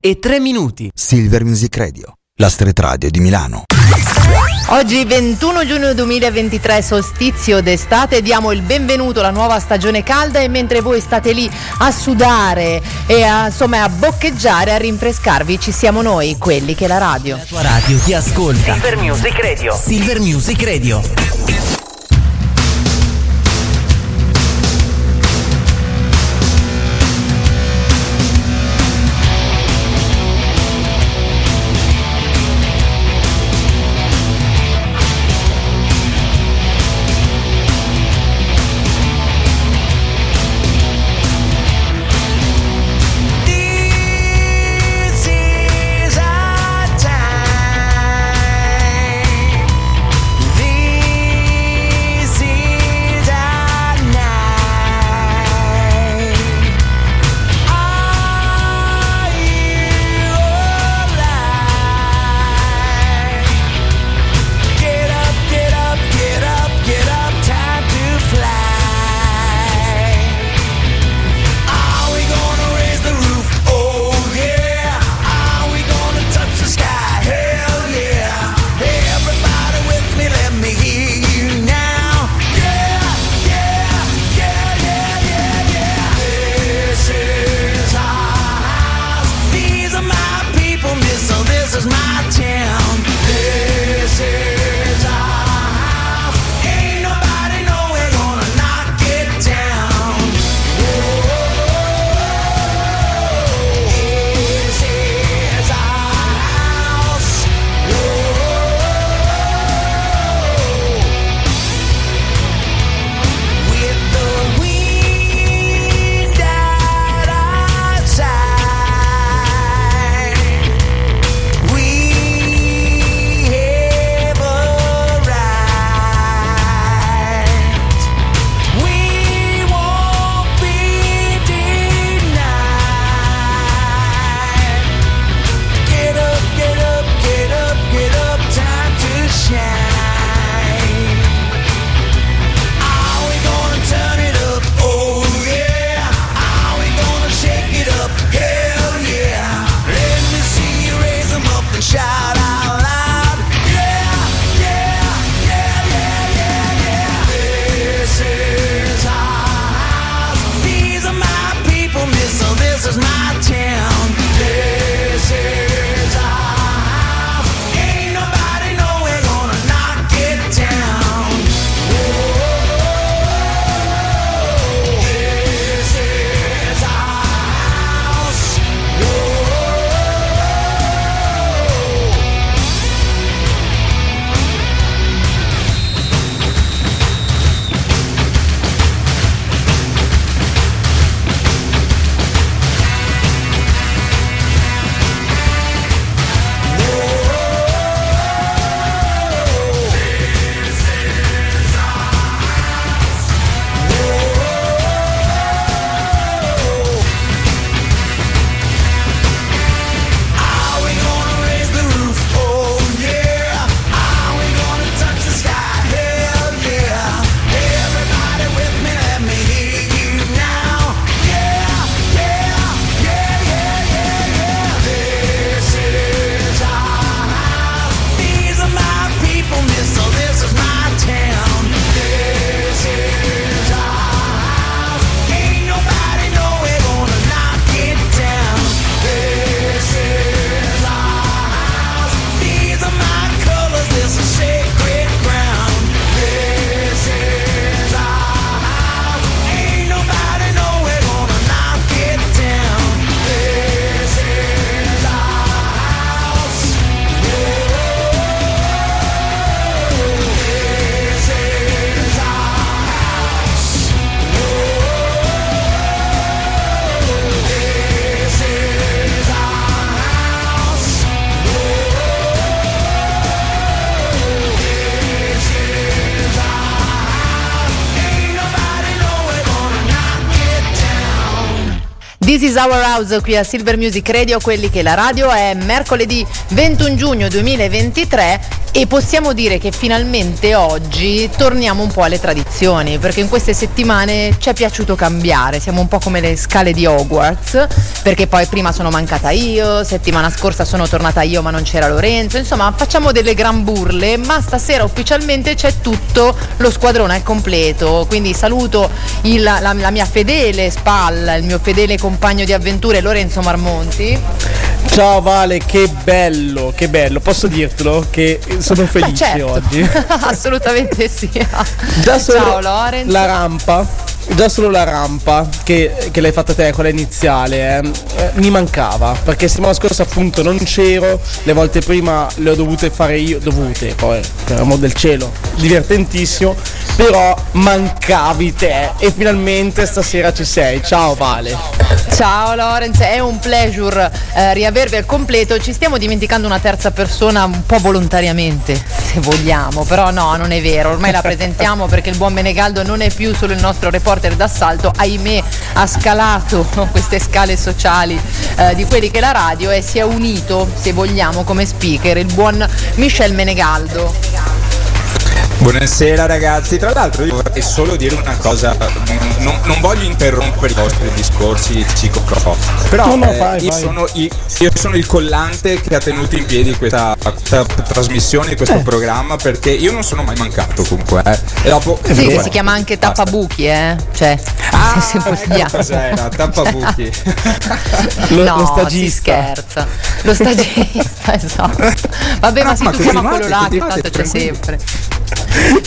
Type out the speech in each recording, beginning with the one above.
e 3 minuti. Silver Music Radio, la street radio di Milano. Oggi 21 giugno 2023, solstizio d'estate, diamo il benvenuto alla nuova stagione calda e mentre voi state lì a sudare e a, insomma, a boccheggiare, a rinfrescarvi, ci siamo noi, quelli che la radio. La tua radio ti ascolta. Silver Music Radio. Silver Music Radio. This is Our House qui a Silver Music Radio, quelli che la radio è. Mercoledì 21 giugno 2023 E possiamo dire che finalmente oggi torniamo un po' alle tradizioni, perché in queste settimane ci è piaciuto cambiare, siamo un po' come le scale di Hogwarts, perché poi prima sono mancata io, settimana scorsa sono tornata io ma non c'era Lorenzo, insomma facciamo delle gran burle, ma stasera ufficialmente c'è tutto lo squadrone al completo, quindi saluto il, la, la mia fedele spalla, il mio fedele compagno di avventure Lorenzo Marmonti. Ciao Vale, che bello, che bello, posso dirtelo che sono felice certo. oggi. Assolutamente sì. Già solo Ciao Lorenzo. La rampa, già solo la rampa che, che l'hai fatta te, quella iniziale, eh, eh, mi mancava perché settimana scorsa appunto non c'ero, le volte prima le ho dovute fare io, dovute, poi per amor del cielo, divertentissimo, però mancavi te e finalmente stasera ci sei. Ciao Vale. Ciao Lorenz, è un pleasure eh, riavervi al completo. Ci stiamo dimenticando una terza persona un po' volontariamente, se vogliamo, però no, non è vero. Ormai la presentiamo perché il buon Menegaldo non è più solo il nostro reporter d'assalto, ahimè ha scalato queste scale sociali eh, di quelli che la radio e si è unito, se vogliamo, come speaker il buon Michel Menegaldo. Buonasera ragazzi, tra l'altro io vorrei solo dire una cosa, non, non voglio interrompere i vostri discorsi psicopro, però No, no, eh, vai, io, vai. Sono il, io sono il collante che ha tenuto in piedi questa, questa trasmissione, questo programma, perché io non sono mai mancato comunque. Eh. E dopo, Sì, Basta. si chiama anche tappabuchi, eh? Cioè, Ah, se ecco vogliamo. cos'era, tappabuchi. Lo, no, lo si stagista. scherza. Lo stagista, esatto. Vabbè, ma Ah, se ma tu chiama quello là, tanto c'è sempre.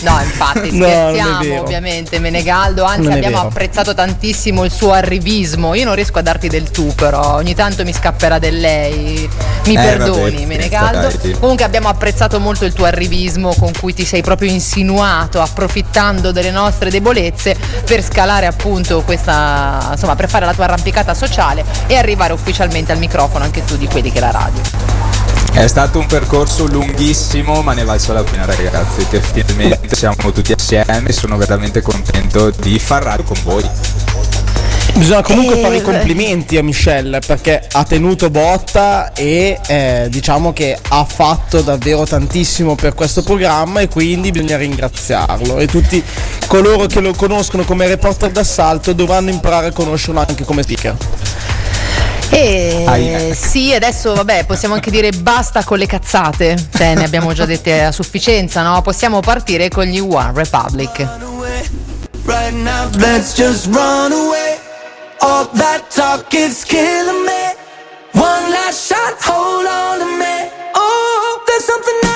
No, infatti No, non è scherziamo vero. ovviamente Menegaldo, anzi abbiamo vero. apprezzato tantissimo il suo arrivismo. Io non riesco a darti del tu, però ogni tanto mi scapperà del lei. Mi Eh, perdoni, vabbè, Menegaldo. dai. Comunque abbiamo apprezzato molto il tuo arrivismo con cui ti sei proprio insinuato, approfittando delle nostre debolezze per scalare appunto questa, insomma, per fare la tua arrampicata sociale e arrivare ufficialmente al microfono anche tu di quelli che è la radio. È stato un percorso lunghissimo, ma ne valso la pena, ragazzi. Che finalmente siamo tutti assieme. e Sono veramente contento di far radio con voi. Bisogna comunque Eh, fare i beh. complimenti a Michelle perché ha tenuto botta e eh, diciamo che ha fatto davvero tantissimo per questo programma e quindi bisogna ringraziarlo e tutti coloro che lo conoscono come reporter d'assalto dovranno imparare a conoscerlo anche come speaker. E Ahia. sì, adesso vabbè, possiamo anche dire basta con le cazzate, cioè ne abbiamo già dette a sufficienza, no? Possiamo partire con gli One Republic. Right now, let's just run away. All that talk is killing me. One last shot, hold on to me. Oh, there's something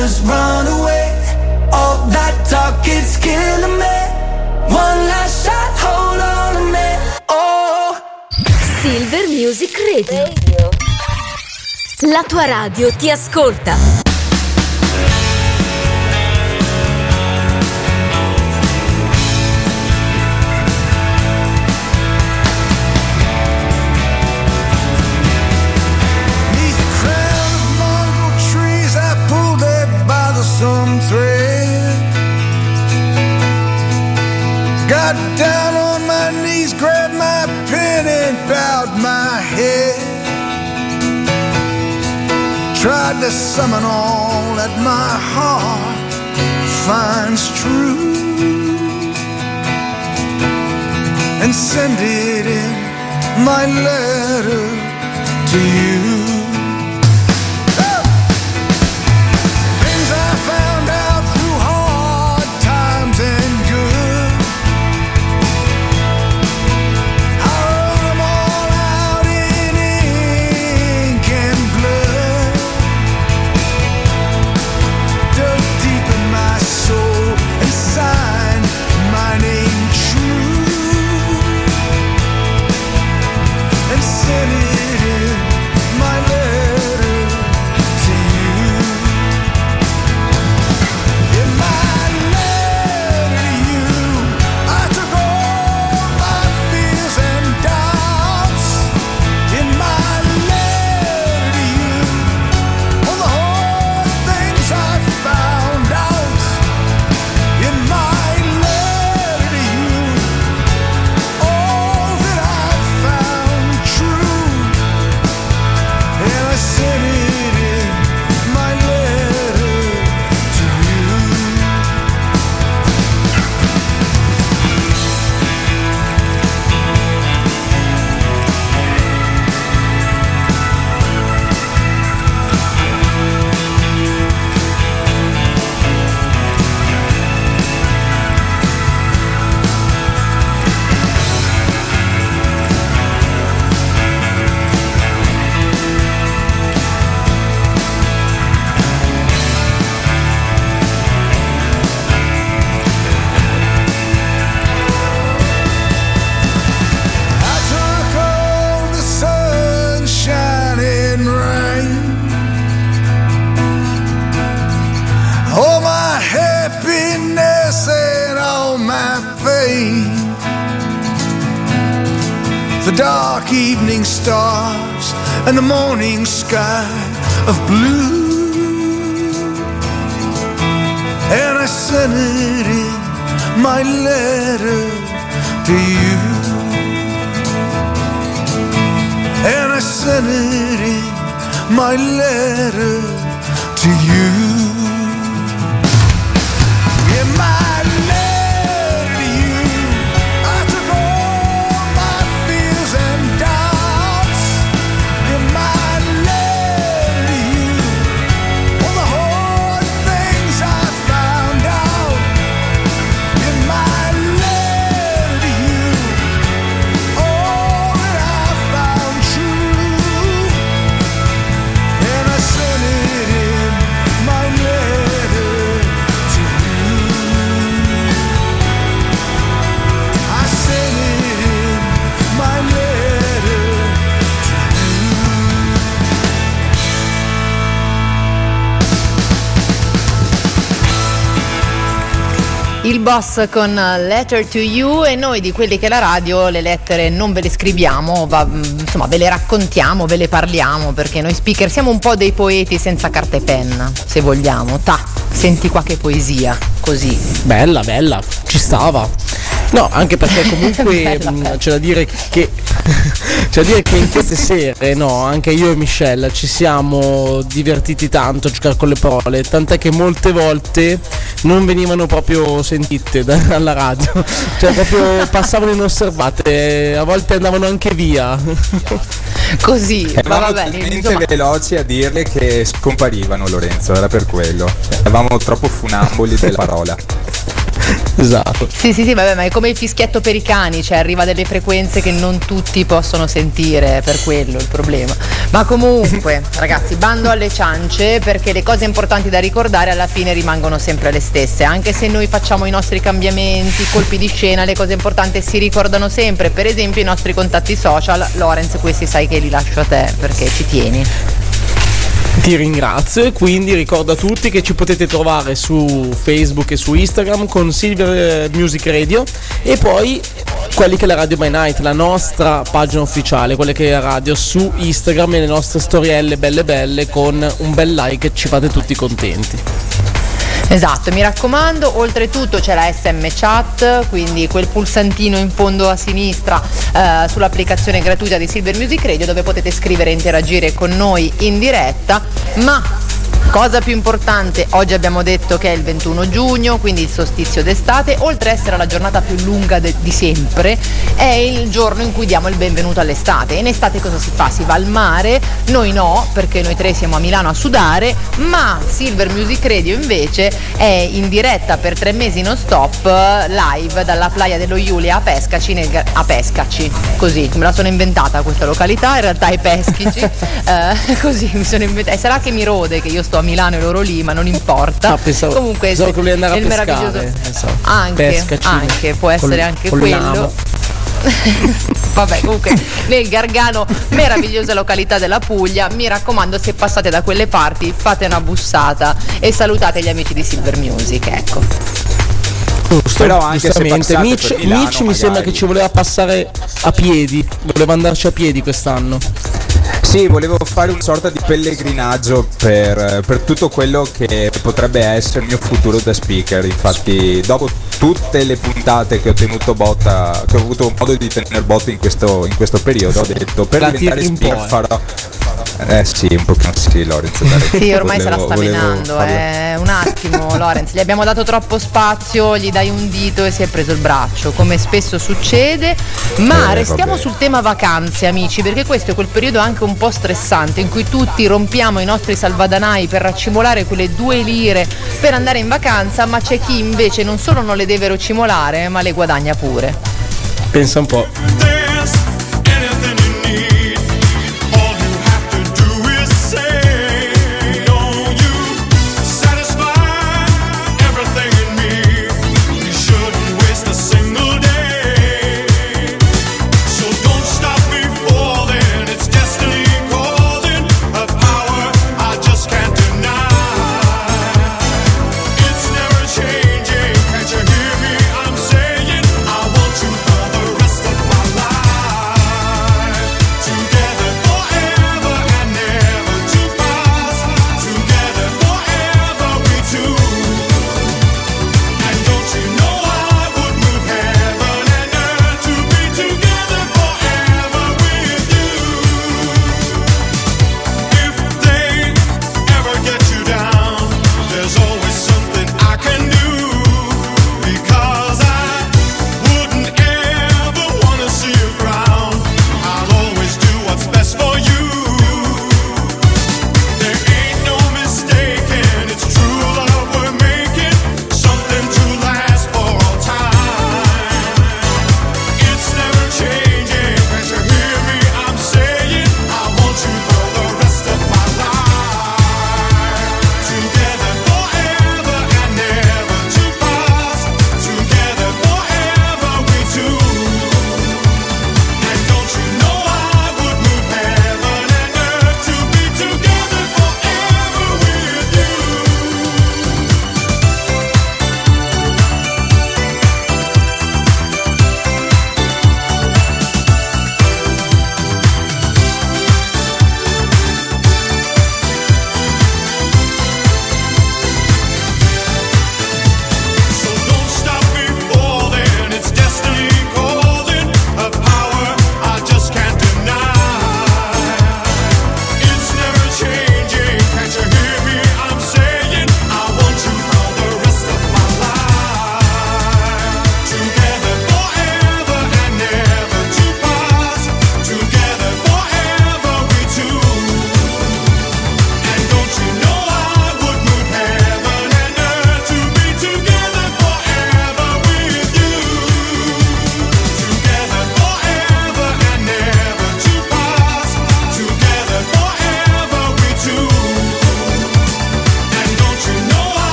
just run away. All that talk, it's killing me. One last shot, hold on to me. Oh. Silver Music Radio. La tua radio ti ascolta. To summon all that my heart finds true and send it in my letter to you. And the morning sky of blue, and I sent it in my letter to you. And I sent it in my letter boss con Letter to You e noi di quelli che la radio le lettere non ve le scriviamo, va- insomma ve le raccontiamo, ve le parliamo perché noi speaker siamo un po' dei poeti senza carta e penna, se vogliamo. Ta, senti qua che poesia, così. Bella, bella, ci stava. No, anche perché comunque mh, bella. c'è da dire che c'è da dire che in queste sere, no, anche io e Michelle ci siamo divertiti tanto a giocare con le parole, tant'è che molte volte non venivano proprio sentite da- dalla radio, cioè proprio passavano inosservate, a volte andavano anche via. Così, ma Eravamo vabbè, talmente insomma, veloci a dirle che scomparivano Lorenzo, era per quello. Eravamo troppo funamboli della parola. Esatto. Sì, sì, sì, vabbè, ma è come il fischietto per i cani, cioè arriva delle frequenze che non tutti possono sentire, per quello il problema. Ma comunque, ragazzi, bando alle ciance perché le cose importanti da ricordare alla fine rimangono sempre le stesse. Anche se noi facciamo i nostri cambiamenti, colpi di scena, le cose importanti si ricordano sempre. Per esempio i nostri contatti social, Lorenz, questi sai che li lascio a te perché ci tieni. Ti ringrazio e quindi ricordo a tutti che ci potete trovare su Facebook e su Instagram con Silver eh, Music Radio e poi quelli che è la Radio by Night, la nostra pagina ufficiale, quelle che è la radio su Instagram e le nostre storielle belle belle con un bel like ci fate tutti contenti. Esatto, mi raccomando, oltretutto c'è la SM Chat, quindi quel pulsantino in fondo a sinistra eh, sull'applicazione gratuita di Silver Music Radio dove potete scrivere e interagire con noi in diretta, ma Cosa più importante, oggi abbiamo detto che è il 21 giugno, quindi il solstizio d'estate, oltre ad essere la giornata più lunga de- di sempre, è il giorno in cui diamo il benvenuto all'estate. In estate cosa si fa? Si va al mare, noi no, perché noi tre siamo a Milano a sudare, ma Silver Music Radio invece è in diretta per tre mesi non stop live dalla playa dello Iulia a Pescaci, nel a Pescaci, così, me la sono inventata questa località, in realtà è Peschici, eh, così mi sono inventata, e sarà che mi rode che io sto a Milano e loro lì, ma non importa. Ah, pensavo- Comunque pensavo che volevi andare a il pescare, meraviglioso non so. anche, anche, può essere Col- anche col quello. Vabbè, comunque nel Gargano, meravigliosa località della Puglia, mi raccomando se passate da quelle parti fate una bussata e salutate gli amici di Silver Music, ecco. Giusto, Però anche giustamente. Mitch, Milano, Mitch mi sembra che ci voleva passare a piedi, voleva andarci a piedi quest'anno. Sì, volevo fare una sorta di pellegrinaggio per, per tutto quello che potrebbe essere il mio futuro da speaker. Infatti, dopo tutte le puntate che ho tenuto botta, che ho avuto modo di tenere botta in questo, in questo periodo, ho detto per La diventare speaker eh. farò. Eh sì, un pochino sì, Lorenzo. dai. Sì, ormai se la Volevo- sta volevo menando. Eh. Un attimo, Lorenz, gli abbiamo dato troppo spazio, gli dai un dito e si è preso il braccio, come spesso succede. Ma Eh, restiamo vabbè. sul tema vacanze, amici, perché questo è quel periodo anche un po' stressante in cui tutti rompiamo i nostri salvadanai per raccimolare quelle due lire per andare in vacanza, ma c'è chi invece non solo non le deve raccimolare, ma le guadagna pure. Pensa un po'.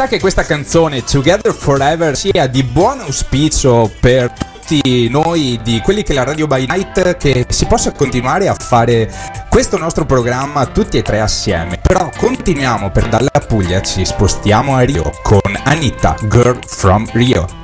Chissà che questa canzone Together Forever sia di buon auspicio per tutti noi di quelli che la Radio by Night che si possa continuare a fare questo nostro programma tutti e tre assieme. Però continuiamo per dalla Puglia ci spostiamo a Rio con Anita, Girl from Rio.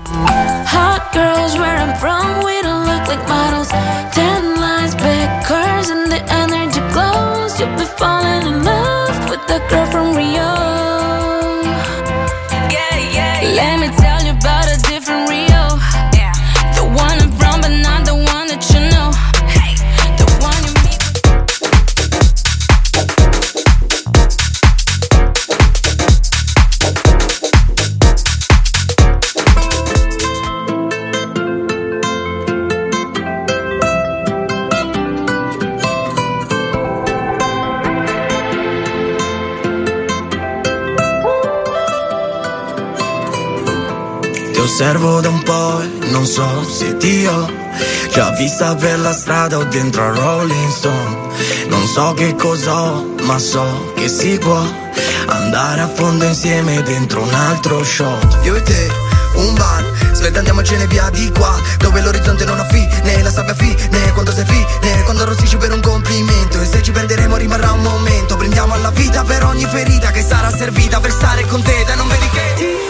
Osservo da un po' non so se ti ho già vista per la strada o dentro a Rolling Stone. Non so che cos'ho, ma so che si può andare a fondo insieme dentro un altro shot. Io e te, un bar, svelta andiamocene via di qua, dove l'orizzonte non ha fine, la sabbia fine, quando sei fine, quando arrossisci per un complimento. E se ci perderemo rimarrà un momento, prendiamo alla vita per ogni ferita che sarà servita per stare con te, dai non vedi che ti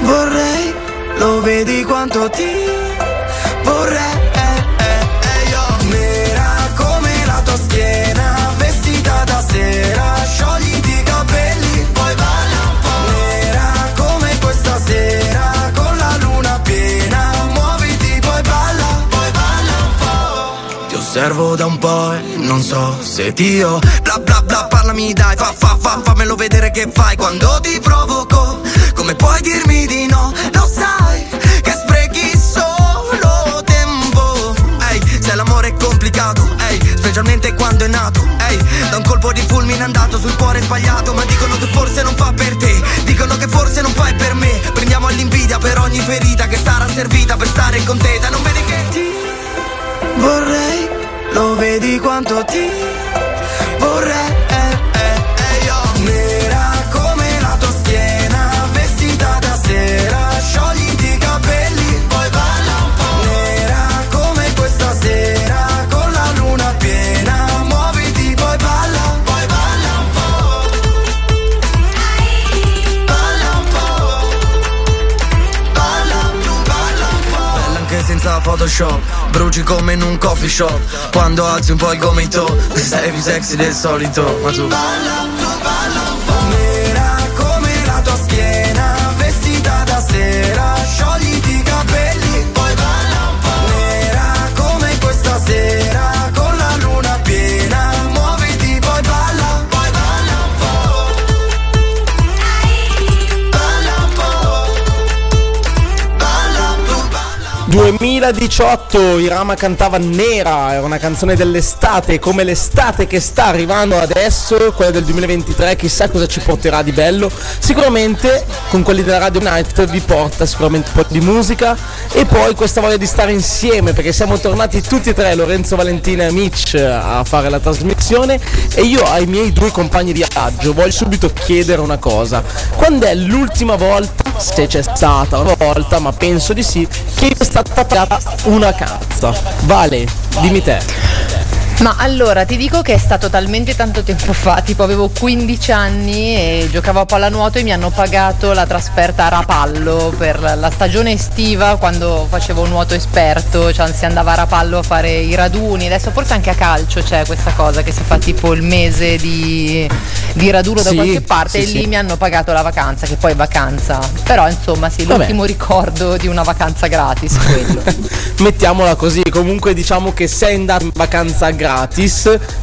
vorrei, lo vedi quanto ti vorrei. eh, io. Nera come la tua schiena, vestita da sera, sciogliti i capelli, un po'. Nera come questa sera, con la luna piena, muoviti, poi balla. Ti osservo da un po' e non so se ti ho Bla bla bla parlami dai fa fa fa fammelo vedere che fai quando ti provoco Come puoi dirmi di no? Lo sai specialmente quando è nato. Ehi, da un colpo di fulmine andato sul cuore sbagliato Ma dicono che forse non fa per te. Dicono che forse non fai per me. Prendiamo all'invidia per ogni ferita che sarà servita per stare con te. Dai non vedi che ti vorrei, lo vedi quanto ti vorrei. Photoshop Bruci come in un coffee shop. Quando alzi un po' il gomito Sei più sexy del solito. Ma tu? Balla, balla 2018 Irama cantava Nera, era una canzone dell'estate, come l'estate che sta arrivando adesso, quella del 2023, chissà cosa ci porterà di bello. Sicuramente con quelli della Radio Night vi porta sicuramente un po' di musica e poi questa voglia di stare insieme perché siamo tornati tutti e tre, Lorenzo Valentina e Mitch, a fare la trasmissione e io ai miei due compagni di viaggio voglio subito chiedere una cosa. Quando è l'ultima volta, se c'è stata una volta, ma penso di sì, che è stata una cazza? Vale, dimmi te. Ma allora ti dico che è stato talmente tanto tempo fa, tipo avevo 15 anni e giocavo a pallanuoto e mi hanno pagato la trasferta a Rapallo per la stagione estiva quando facevo nuoto esperto, cioè si andava a Rapallo a fare i raduni, adesso forse anche a calcio c'è questa cosa che si fa tipo il mese di, di raduno da Sì, qualche parte sì, e lì sì. mi hanno pagato la vacanza, che poi è vacanza, però insomma sì, Vabbè. l'ultimo ricordo di una vacanza gratis quello. Mettiamola così, comunque diciamo che sei andato in vacanza gratis,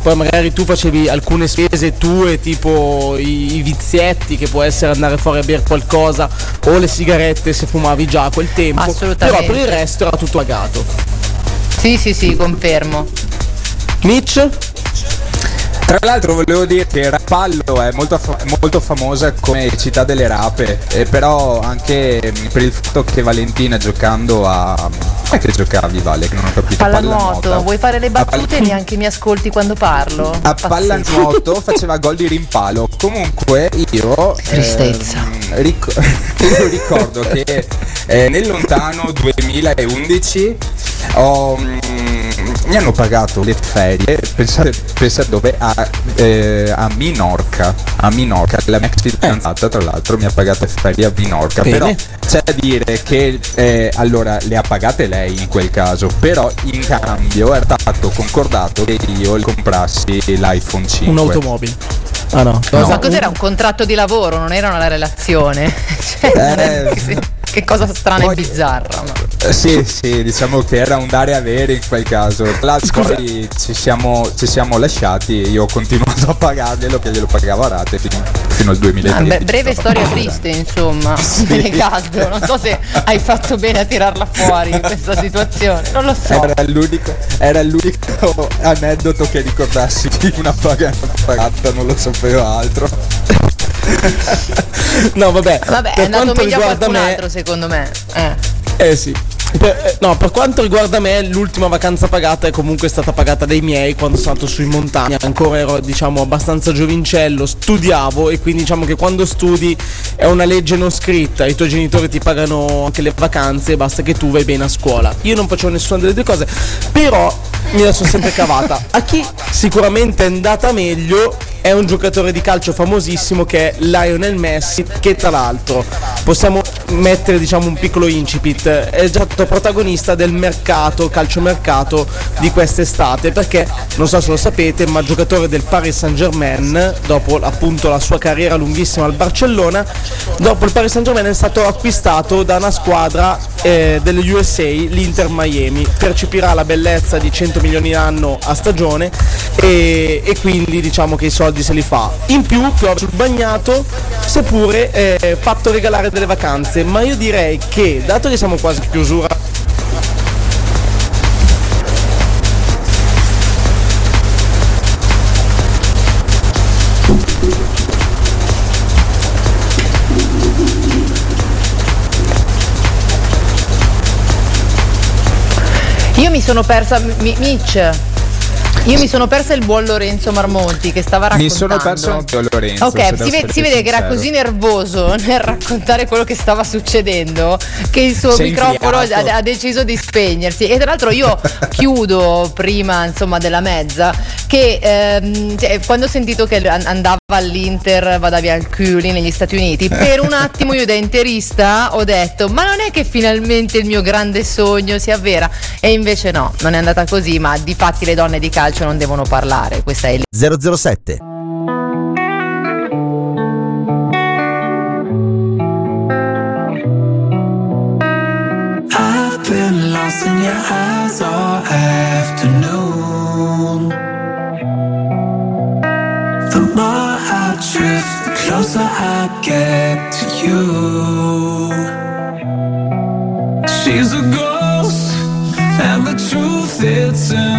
poi magari tu facevi alcune spese tue, tipo i, i vizietti che può essere andare fuori a bere qualcosa o le sigarette se fumavi già a quel tempo. Assolutamente. Però per il resto era tutto pagato. Sì, sì, sì, confermo. Mitch? Tra l'altro volevo dire che Rapallo è molto, molto famosa come città delle rape, e però anche mm, per il fatto che Valentina giocando a... Come che giocavi Vale? Che non ho capito. Pallanuoto, vuoi fare le battute e palla- neanche mi ascolti quando parlo? A pallanuoto faceva gol di rimpalo. Comunque io Tristezza. ehm, ric- io ricordo che eh, nel lontano 2011 ho, mm, mi hanno pagato le ferie, pensate, pensate dove? A, eh, a Minorca. A Minorca, la mia ex fidanzata tra l'altro mi ha pagato le ferie a Minorca. Bene. Però c'è da dire che eh, allora le ha pagate lei in quel caso, però in cambio era stato concordato che io comprassi l'iPhone 5. Un'automobile. Ah no. No. Ma cos'era un contratto di lavoro, non era una relazione? Cioè, Eh. Sì, che cosa strana Poi- e bizzarra. ma- Eh, Sì, sì, diciamo che era un dare e avere in quel caso. Poi ci siamo, ci siamo lasciati e io ho continuato a pagarglielo che glielo pagavo a rate fino, fino al Ah, 2013. beh, breve storia triste, insomma. Ne caldo. Non so se hai fatto bene a tirarla fuori in questa situazione. Non lo so. Era l'unico, era l'unico aneddoto che ricordassi di una paga pagata, non lo sapevo altro. No, vabbè. Vabbè, è per andato quanto meglio qualcun me, altro, secondo me. Eh. Eh sì. Per, eh, no, per quanto riguarda me, l'ultima vacanza pagata è comunque stata pagata dai miei quando sono stato su in montagna. Ancora ero, diciamo, abbastanza giovincello, studiavo e quindi diciamo che quando studi è una legge non scritta. I tuoi genitori ti pagano anche le vacanze, basta che tu vai bene a scuola. Io non facevo nessuna delle due cose, però me la sono sempre cavata. A chi sicuramente è andata meglio è un giocatore di calcio famosissimo che è Lionel Messi, che tra l'altro possiamo mettere diciamo un piccolo incipit, è già stato protagonista del mercato, calciomercato di quest'estate, perché non so se lo sapete, ma giocatore del Paris Saint Germain, dopo appunto la sua carriera lunghissima al Barcellona, dopo il Paris Saint Germain è stato acquistato da una squadra eh, delle USA, l'Inter Miami, percepirà la bellezza di 100 milioni l'anno a stagione e, e quindi diciamo che i soldi se li fa. In più piove sul bagnato, seppure eh, fatto regalare delle vacanze, ma io direi che dato che siamo quasi in chiusura sono persa, mi- Mitch. Io mi sono persa il buon Lorenzo Marmonti che stava Mi raccontando. sono perso anche io, Lorenzo. Ok, si, ve- si vede che era così nervoso nel raccontare quello che stava succedendo che il suo è microfono ha, ha deciso di spegnersi. E tra l'altro io chiudo prima insomma della mezza che ehm, cioè, quando ho sentito che an- all'Inter, vada via al Culi negli Stati Uniti, per un attimo io da interista ho detto ma non è che finalmente il mio grande sogno si avvera? E invece no, non è andata così, ma di fatti le donne di calcio non devono parlare, questa è 007. Been lost in your eyes all afternoon. The drift, the closer I get to you. She's a ghost, and the truth it's impossible.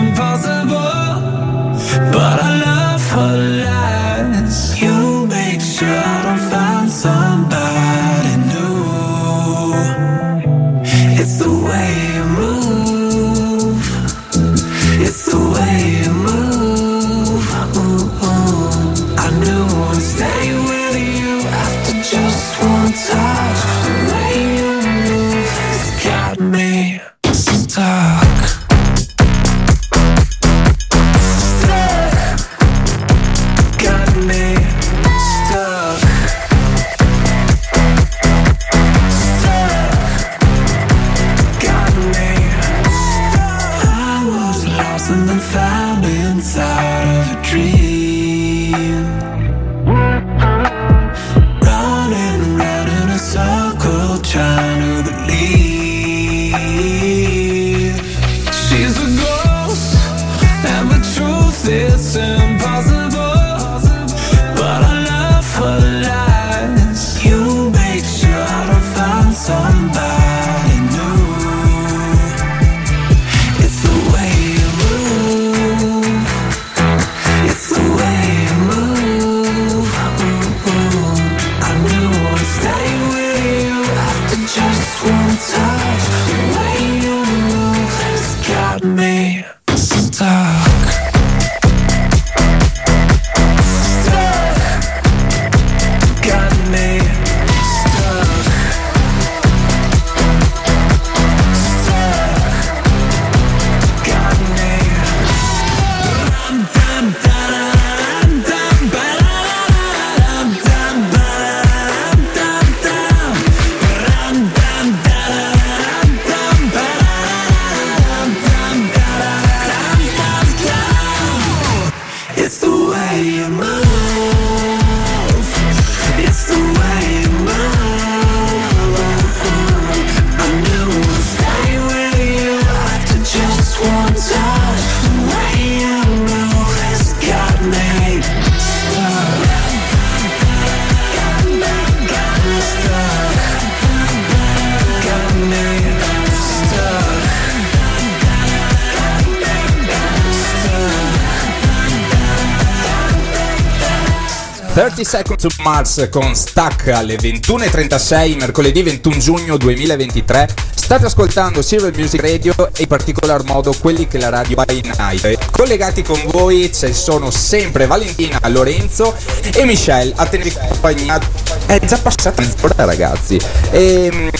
30 Seconds of Mars con Stack alle 21.36 mercoledì 21 giugno 2023 state ascoltando Silver Music Radio e in particolar modo quelli che la radio by night collegati con voi ci sono sempre Valentina, Lorenzo e Michelle. A tenervi compagnia è già passata mezz'ora ragazzi. E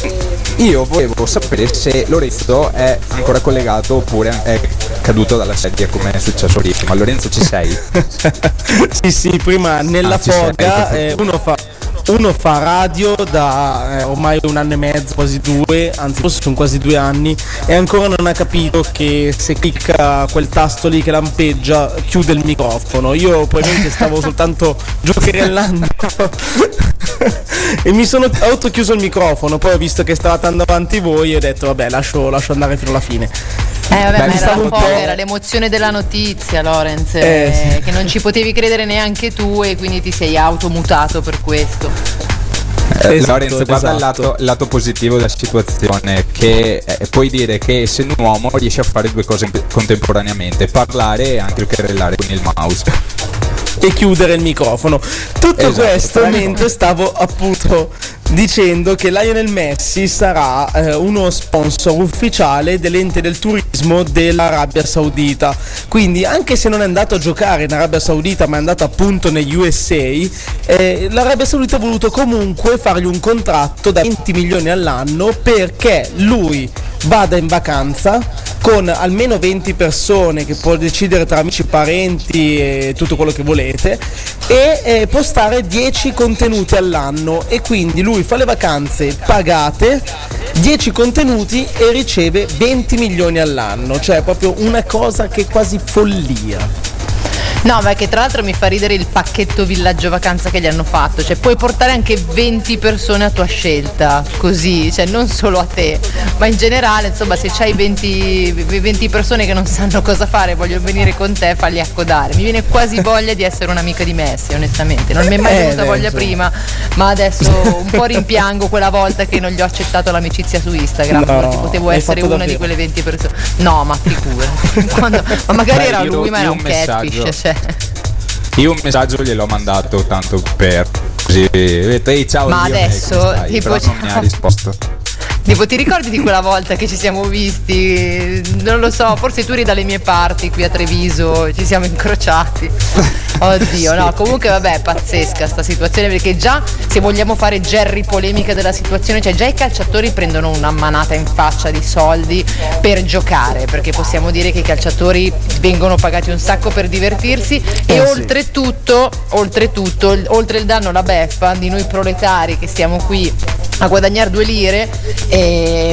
io volevo sapere se Lorenzo è ancora collegato oppure è caduto dalla sedia come è successo prima. Lorenzo ci sei? sì, sì, prima nella Ah, foga eh, uno, fa, uno fa radio da eh, ormai un anno e mezzo, quasi due, anzi forse sono quasi due anni e ancora non ha capito che se clicca quel tasto lì che lampeggia chiude il microfono. Io probabilmente stavo soltanto giocherellando e mi sono autochiuso il microfono, poi ho visto che stavate andando avanti voi e ho detto vabbè lascio, lascio andare fino alla fine. Eh vabbè, ma mi era po' po'- era l'emozione della notizia, Lorenz, Eh, eh, sì. che non ci potevi credere neanche tu e quindi ti sei automutato per questo. Eh, Esatto, Lorenzo, guarda il esatto. lato, lato positivo della situazione, che eh, puoi dire che essendo un uomo riesci a fare due cose contemporaneamente, parlare e anche querellare con il mouse. e chiudere il microfono. Tutto Esatto, questo mentre stavo appunto dicendo che Lionel Messi sarà eh, uno sponsor ufficiale dell'ente del turismo dell'Arabia Saudita. Quindi anche se non è andato a giocare in Arabia Saudita ma è andato appunto negli USA, eh, l'Arabia Saudita ha voluto comunque fargli un contratto da 20 milioni all'anno perché lui vada in vacanza con almeno 20 persone che può decidere tra amici, parenti e tutto quello che volete e eh, postare 10 contenuti all'anno e quindi lui fa le vacanze pagate 10 contenuti e riceve 20 milioni all'anno. Cioè proprio una cosa che è quasi follia No, ma che tra l'altro mi fa ridere il pacchetto villaggio vacanza che gli hanno fatto. Cioè, puoi portare anche 20 persone a tua scelta, così, cioè non solo a te, ma in generale, insomma, se c'hai 20, 20 persone che non sanno cosa fare vogliono venire con te, falli accodare. Mi viene quasi voglia di essere un'amica di Messi, onestamente. Non mi è mai Eh, venuta voglia prima, ma adesso un po' rimpiango quella volta che non gli ho accettato l'amicizia su Instagram, No, perché potevo essere una di davvero. quelle 20 persone. No, ma figurati. Quando- ma magari Beh, era lui, ma era un un messaggio. catfish, cioè. Io un messaggio gliel'ho mandato tanto per così. Ehi ciao Ma Lionel, adesso, come stai?" tipo, non mi ha risposto. Tipo, ti ricordi di quella volta che ci siamo visti? Non lo so, forse tu eri dalle mie parti qui a Treviso, ci siamo incrociati. Oddio, no, comunque vabbè, è pazzesca sta situazione perché già se vogliamo fare Jerry polemica della situazione, cioè già i calciatori prendono una manata in faccia di soldi per giocare, perché possiamo dire che i calciatori vengono pagati un sacco per divertirsi e Eh, sì. oltretutto, oltretutto, oltre il danno la beffa di noi proletari che stiamo qui a guadagnare due lire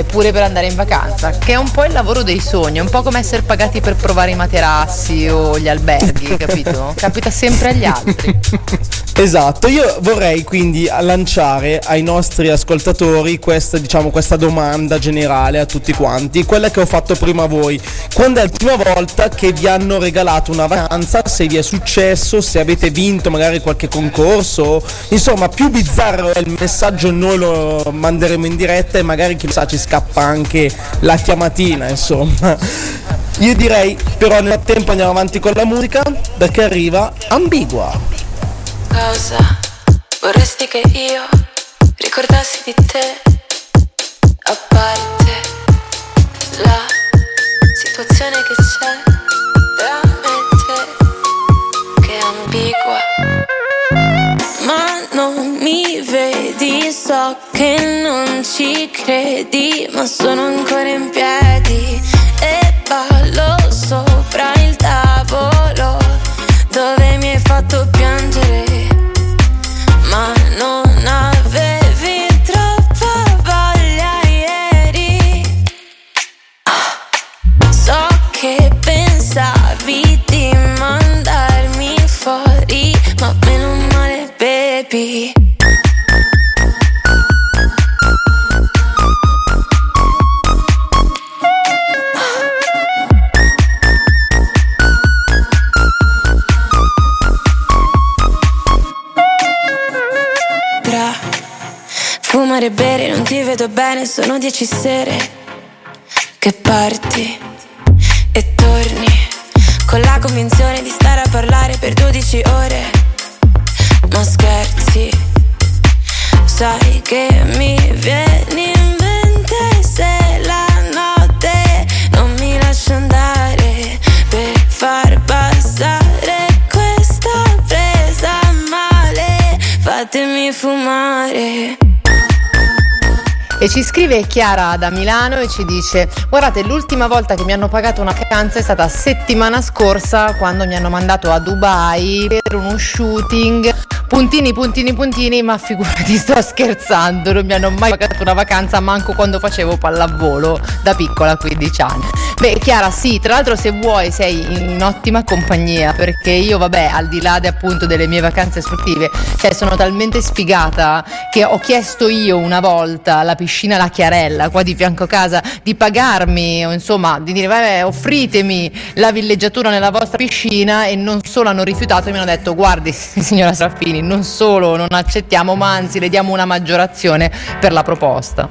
pure per andare in vacanza, che è un po' il lavoro dei sogni, un po' come essere pagati per provare i materassi o gli alberghi, capito? Capita sempre agli altri. Esatto, io vorrei quindi lanciare ai nostri ascoltatori questa, diciamo, questa domanda generale a tutti quanti, quella che ho fatto prima a voi. Quando è la prima volta che vi hanno regalato una vacanza, se vi è successo, se avete vinto magari qualche concorso, insomma più bizzarro è il messaggio noi lo manderemo in diretta e magari chi lo sa ci scappa anche la chiamatina, insomma. Io direi però nel frattempo andiamo avanti con la musica perché arriva Ambigua. Cosa vorresti che io ricordassi di te? A parte la situazione che c'è tra me che è ambigua. Ma non mi vedi, so che non ci credi, ma sono ancora in piedi e ballo sopra il tavolo dove mi hai fatto piangere. Ma non avevi troppa voglia ieri. So che pensavi di mandarmi fuori, ma meno male, baby. Fumare e bere non ti vedo bene, sono dieci sere che parti e torni con la convinzione di stare a parlare per 12 ore. Ma sai che mi vieni in mente se la notte non mi lascia andare per far passare questa presa male. Fatemi fumare. E ci scrive Chiara da Milano e ci dice: Guardate, l'ultima volta che mi hanno pagato una vacanza è stata settimana scorsa quando mi hanno mandato a Dubai per uno shooting. Puntini, puntini, puntini, ma figurati, sto scherzando, non mi hanno mai pagato una vacanza manco quando facevo pallavolo da piccola, a 15 anni. Beh, Chiara, sì, tra l'altro se vuoi sei in ottima compagnia, perché io, vabbè, al di là de, appunto delle mie vacanze sportive, cioè sono talmente sfigata che ho chiesto io una volta alla piscina La Chiarella, qua di fianco a casa, di pagarmi, o insomma, di dire, vabbè, offritemi la villeggiatura nella vostra piscina e non solo hanno rifiutato, mi hanno detto, guardi, signora Straffini, non solo non accettiamo, ma anzi le diamo una maggiorazione per la proposta.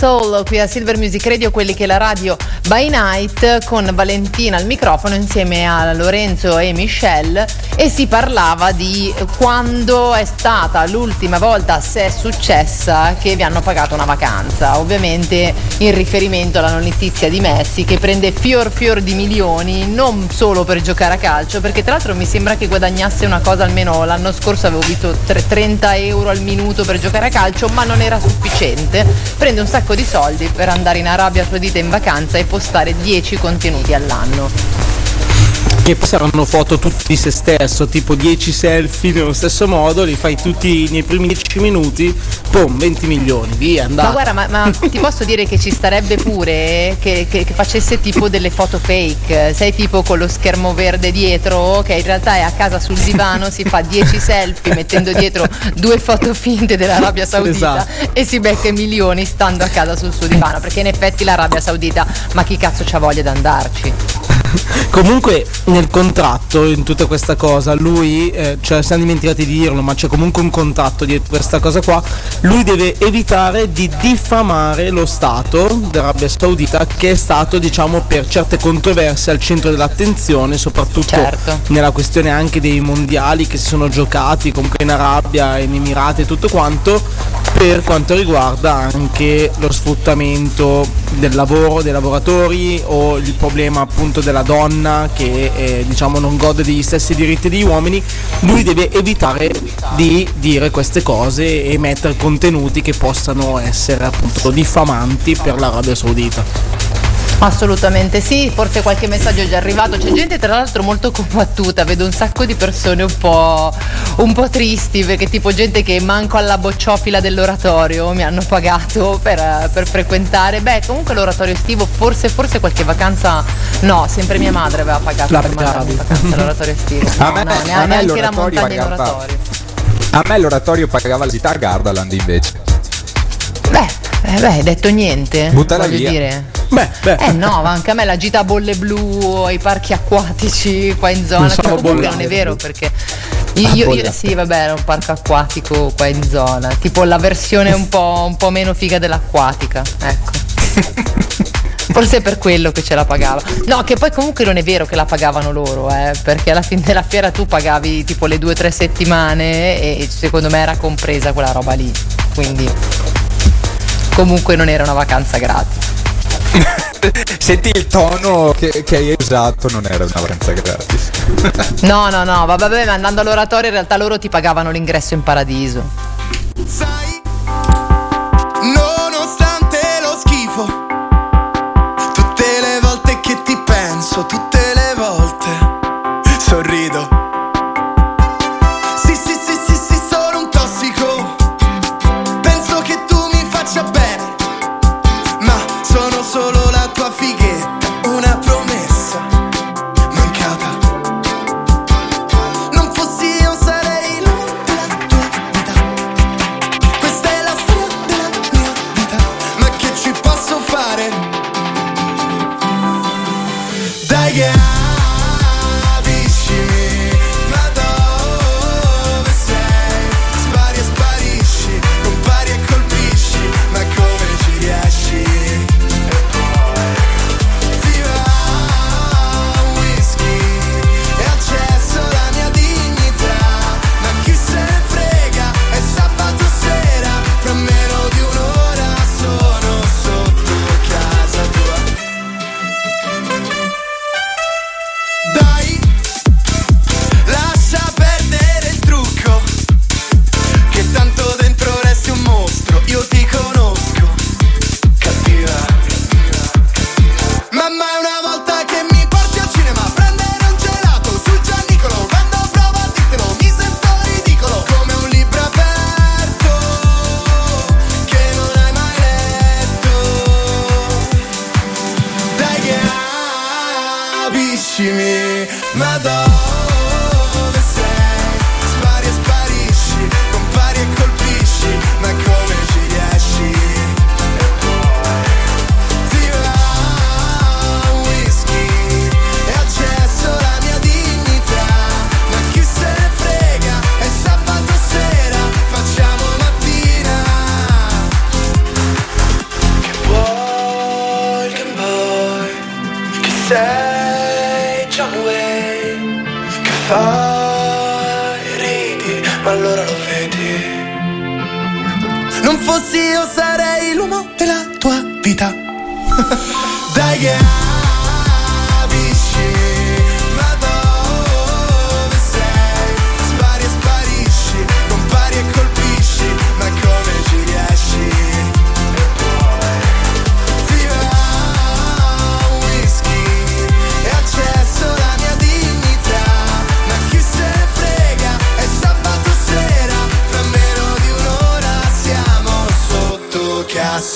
Soul qui a Silver Music Radio, quelli che la radio by night con Valentina al microfono insieme a Lorenzo e Michelle e si parlava di quando è stata l'ultima volta se è successa che vi hanno pagato una vacanza, ovviamente in riferimento alla notizia di Messi che prende fior fior di milioni non solo per giocare a calcio perché tra l'altro mi sembra che guadagnasse una cosa almeno l'anno scorso avevo visto tre- 30 euro al minuto per giocare a calcio ma non era sufficiente prende un sacco di soldi per andare in Arabia Saudita in vacanza e postare 10 contenuti all'anno. Che poi saranno foto tutti di se stesso, tipo 10 selfie nello stesso modo, li fai tutti nei primi 10 minuti, boom, 20 milioni, via, Ma andate. guarda, ma, ma ti posso dire che ci starebbe pure che, che- che facesse tipo delle foto fake, sei tipo con lo schermo verde dietro, che in realtà è a casa sul divano, si fa 10 selfie mettendo dietro due foto finte dell'Arabia Saudita Esatto. e si becca milioni stando a casa sul suo divano, perché in effetti l'Arabia Saudita, ma chi cazzo c'ha voglia di andarci? Comunque nel contratto, in tutta questa cosa, lui, eh, cioè siamo dimenticati di dirlo, ma c'è comunque un contratto dietro questa cosa qua, lui deve evitare di diffamare lo Stato dell'Arabia Saudita che è stato diciamo per certe controversie al centro dell'attenzione, soprattutto Certo. nella questione anche dei mondiali che si sono giocati comunque in Arabia, in Emirati e tutto quanto, per quanto riguarda anche lo sfruttamento del lavoro dei lavoratori o il problema appunto della donna che eh, diciamo non gode degli stessi diritti degli uomini, lui deve evitare di dire queste cose e mettere contenuti che possano essere appunto diffamanti per l'Arabia Saudita. Assolutamente sì, forse qualche messaggio è già arrivato. C'è gente tra l'altro molto combattuta, vedo un sacco di persone un po', un po' tristi, perché tipo gente che manco alla bocciofila dell'oratorio mi hanno pagato per, per frequentare. Beh, comunque l'oratorio estivo, forse, forse qualche vacanza. No, sempre mia madre aveva pagato La per mandarmi in vacanza all'oratorio estivo. A No, me- no, a me neanche la l'oratorio montagna in oratorio. A me l'oratorio pagava la città Gardaland invece. Beh, eh, beh, hai detto niente. Buttala voglio via. dire. Beh, beh. Eh no, ma anche a me la gita a bolle blu, ai parchi acquatici qua in zona, Non che comunque bollate. non è vero perché io, Ah, io- io- bollate. sì, vabbè, era un parco acquatico qua in zona, tipo la versione un po', un po' meno figa dell'acquatica, ecco. Forse è per quello che ce la pagava. No, che poi comunque non è vero che la pagavano loro, eh, perché alla fine della fiera tu pagavi tipo le due o tre settimane e secondo me era compresa quella roba lì. Quindi comunque non era una vacanza gratis. Senti il tono che, che hai usato, non era una vacanza gratis. No, no, no, va- vabbè, ma andando all'oratorio in realtà loro ti pagavano l'ingresso in paradiso. Sai, nonostante lo schifo, tutte le volte che ti penso, tutte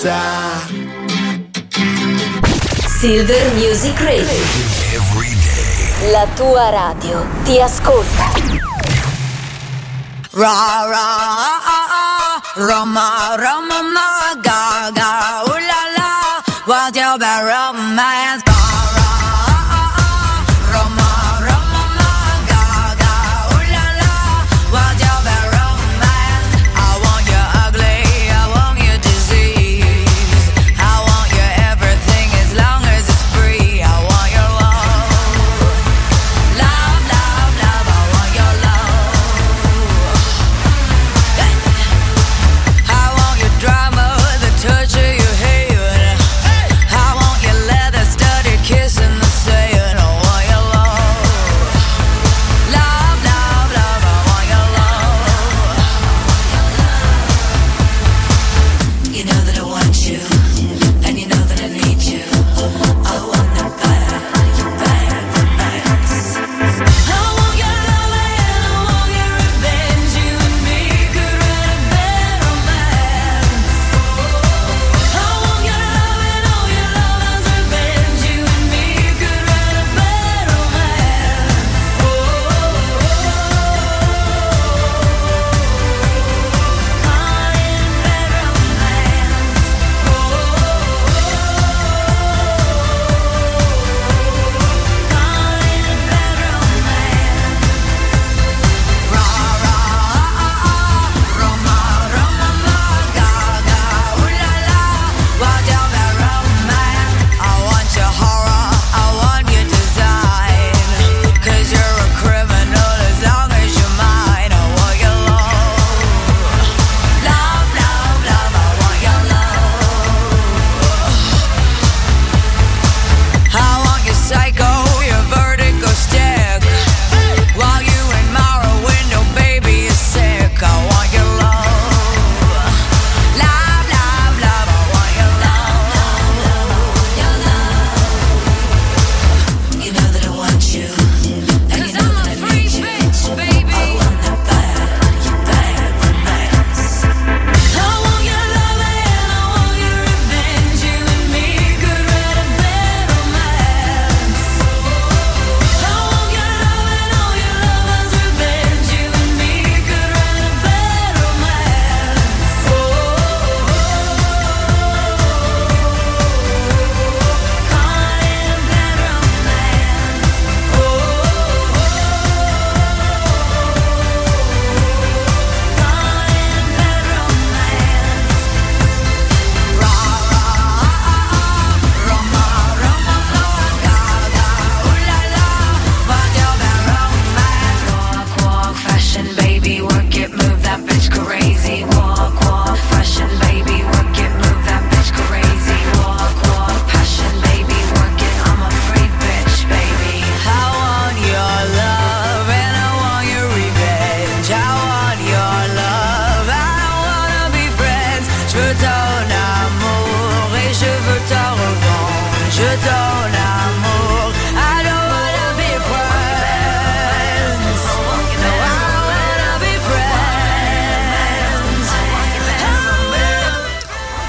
cassa Silver Music Radio. La tua radio ti ascolta. Ra ra ah, ah, ah, Roma Roma ma ga ga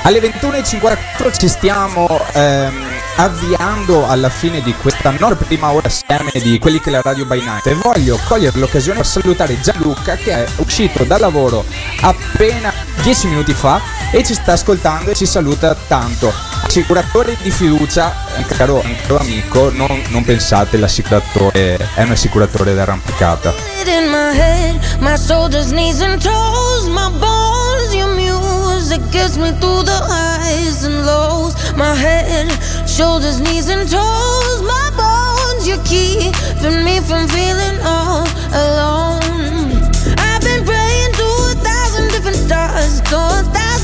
Alle 21.54 ci stiamo ehm, avviando alla fine di questa nostra prima ora assieme di quelli che è la Radio by Night e voglio cogliere l'occasione per salutare Gianluca che è uscito da lavoro appena 10 minuti fa e ci sta ascoltando e ci saluta tanto. Assicuratore di fiducia, eh, caro, caro amico, non, non pensate l'assicuratore è un assicuratore d'arrampicata. my music gets me through the highs and lows. My head, shoulders, knees, and toes, my bones. you're keeping me from feeling all alone. I've been praying to a thousand different stars, to a thousand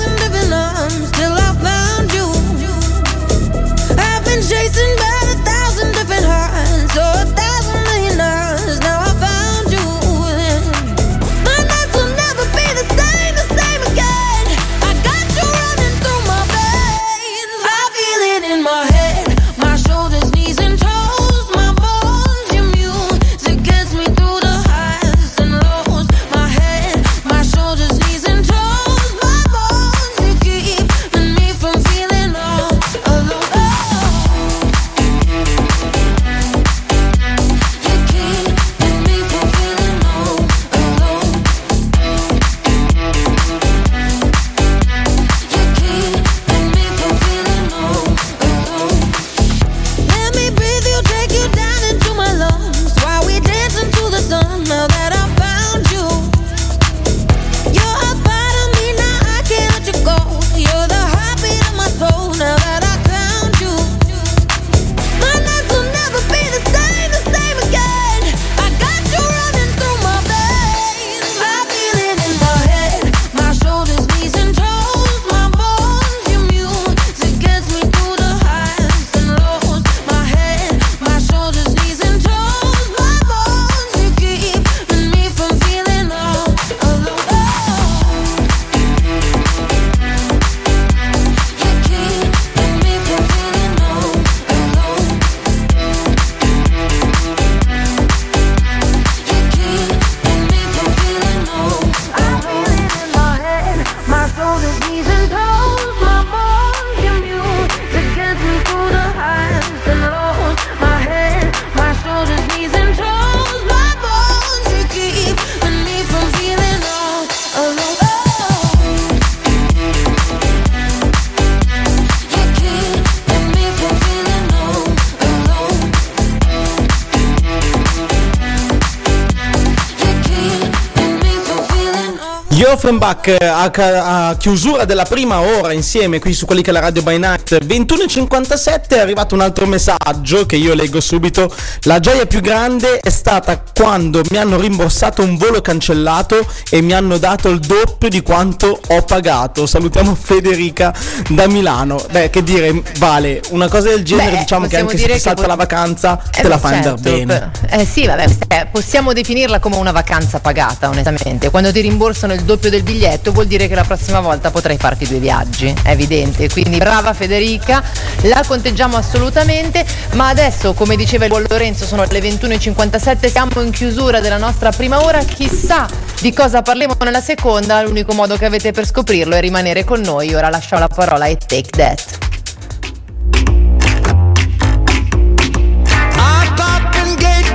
Gli Offenbach eh, a, a chiusura della prima ora insieme qui su quelli che è la radio by night. 21.57 è arrivato un altro messaggio che io leggo subito. La gioia più grande è stata quando mi hanno rimborsato un volo cancellato e mi hanno dato il doppio di quanto ho pagato. Salutiamo Federica da Milano. Beh che dire vale una cosa del genere Beh, diciamo che anche se ti salta po- la vacanza Eh, te la fai andare certo, bene. Eh sì, vabbè, possiamo definirla come una vacanza pagata, onestamente. Quando ti rimborsano il doppio del biglietto vuol dire che la prossima volta potrai farti due viaggi, è evidente. Quindi brava Federica, la conteggiamo assolutamente, ma adesso, come diceva il buon Lorenzo, sono le 21.57, siamo in chiusura della nostra prima ora, chissà di cosa parleremo nella seconda, l'unico modo che avete per scoprirlo è rimanere con noi. Ora lascio la parola ai Take That. Eye popping, gate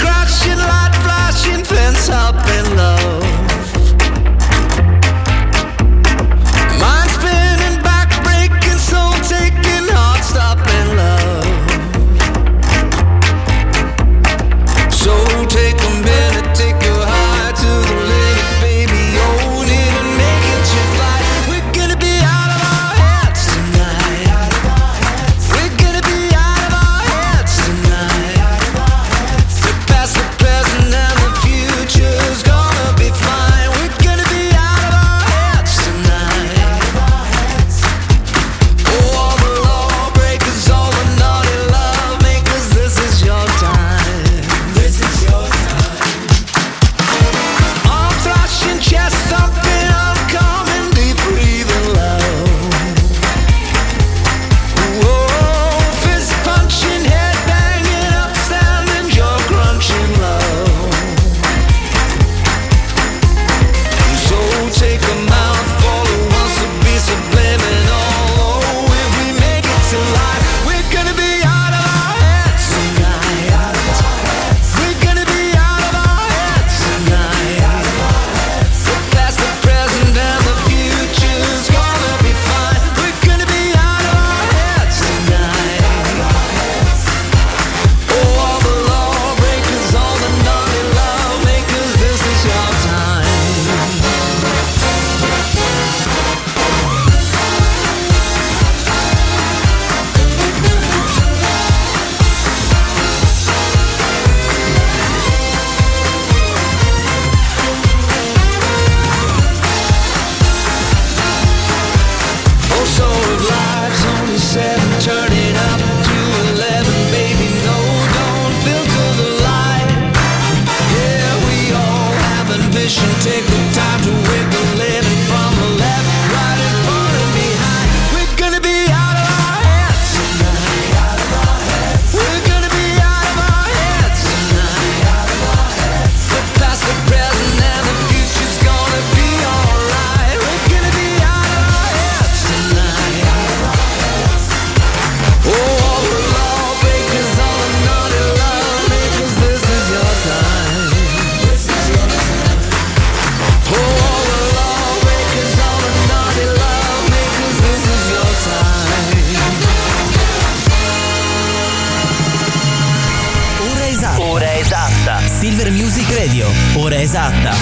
Radio, ora esatta.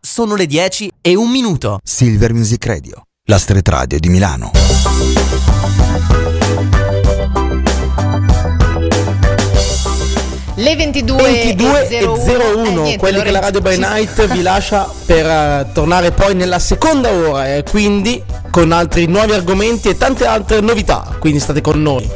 Sono le 10 e un minuto. Silver Music Radio, la street radio di Milano. Le 22, 22 e 01, Eh, niente, quelli che la Radio by Night vi lascia per eh, tornare poi nella seconda ora e quindi con altri nuovi argomenti e tante altre novità, quindi state con noi.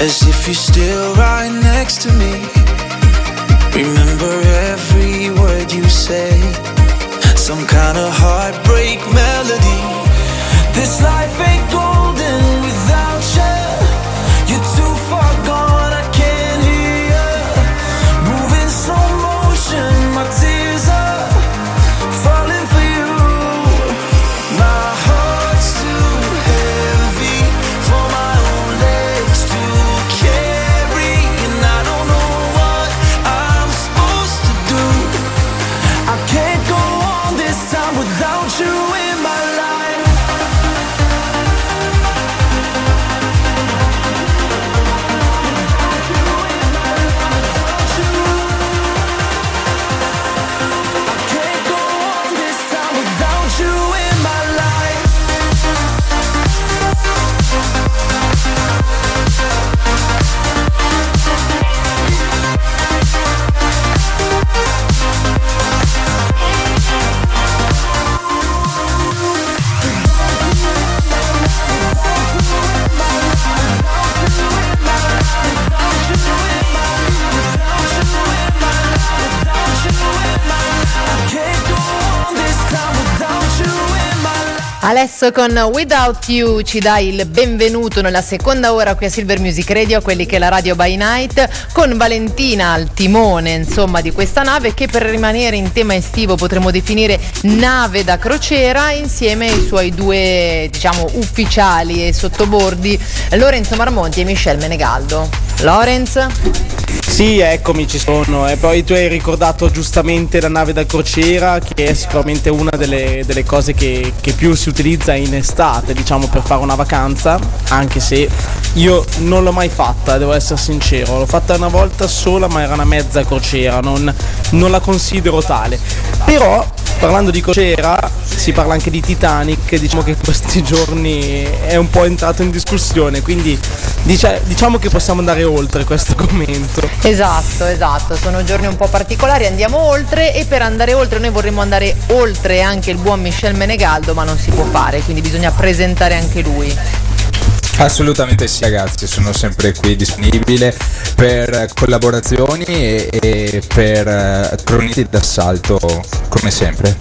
As if you're still right next to me. Remember every word you say, some kind of heartbreak melody. This life ain't Adesso con Without You ci dai il benvenuto nella seconda ora qui a Silver Music Radio, quelli che è la radio by night, con Valentina al timone insomma di questa nave che per rimanere in tema estivo potremmo definire nave da crociera insieme ai suoi due diciamo ufficiali e sottobordi Lorenzo Marmonti e Michel Menegaldo. Lorenz? Sì, eccomi, ci sono. E poi tu hai ricordato giustamente la nave da crociera, che è sicuramente una delle, delle cose che, che più si utilizza in estate, diciamo, per fare una vacanza, anche se io non l'ho mai fatta, devo essere sincero. L'ho fatta una volta sola, ma era una mezza crociera, non, non la considero tale. Però, parlando di crociera, si parla anche di Titanic, diciamo che in questi giorni è un po' entrato in discussione, quindi dice- diciamo che possiamo andare oltre questo commento. Esatto, esatto, sono giorni un po' particolari, andiamo oltre e per andare oltre noi vorremmo andare oltre anche il buon Michel Menegaldo, ma non si può fare, quindi bisogna presentare anche lui. Assolutamente sì ragazzi, sono sempre qui disponibile per collaborazioni e, e per eh, croniti d'assalto come sempre.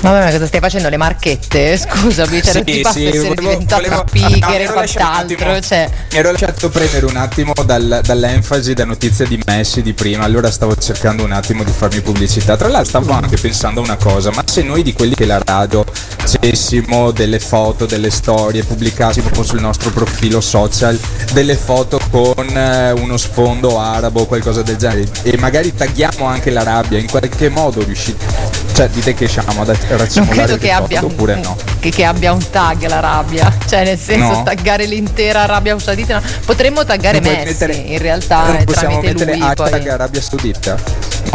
Vabbè, ma cosa stai facendo? Le marchette? Scusami, cioè non ti passa essere diventato una pigera e quant'altro, cioè... Mi ero lasciato prendere un attimo dal- dall'enfasi da notizia di Messi di prima, allora stavo cercando un attimo di farmi pubblicità. Tra l'altro stavo anche pensando a una cosa, ma se noi di quelli che la radio facessimo delle foto, delle storie, pubblicassimo sul nostro profilo social delle foto con eh, uno sfondo arabo o qualcosa del genere e magari tagghiamo anche l'Arabia, in qualche modo riuscite... Cioè dite che siamo ad Non credo che abbia, oppure no? che, che abbia un tag la rabbia, cioè nel senso No. taggare l'intera Arabia Saudita. no. Potremmo taggare Non Messi, mettere- in realtà Non è possiamo tramite mettere lui hashtag poi. Arabia Saudita? Sì,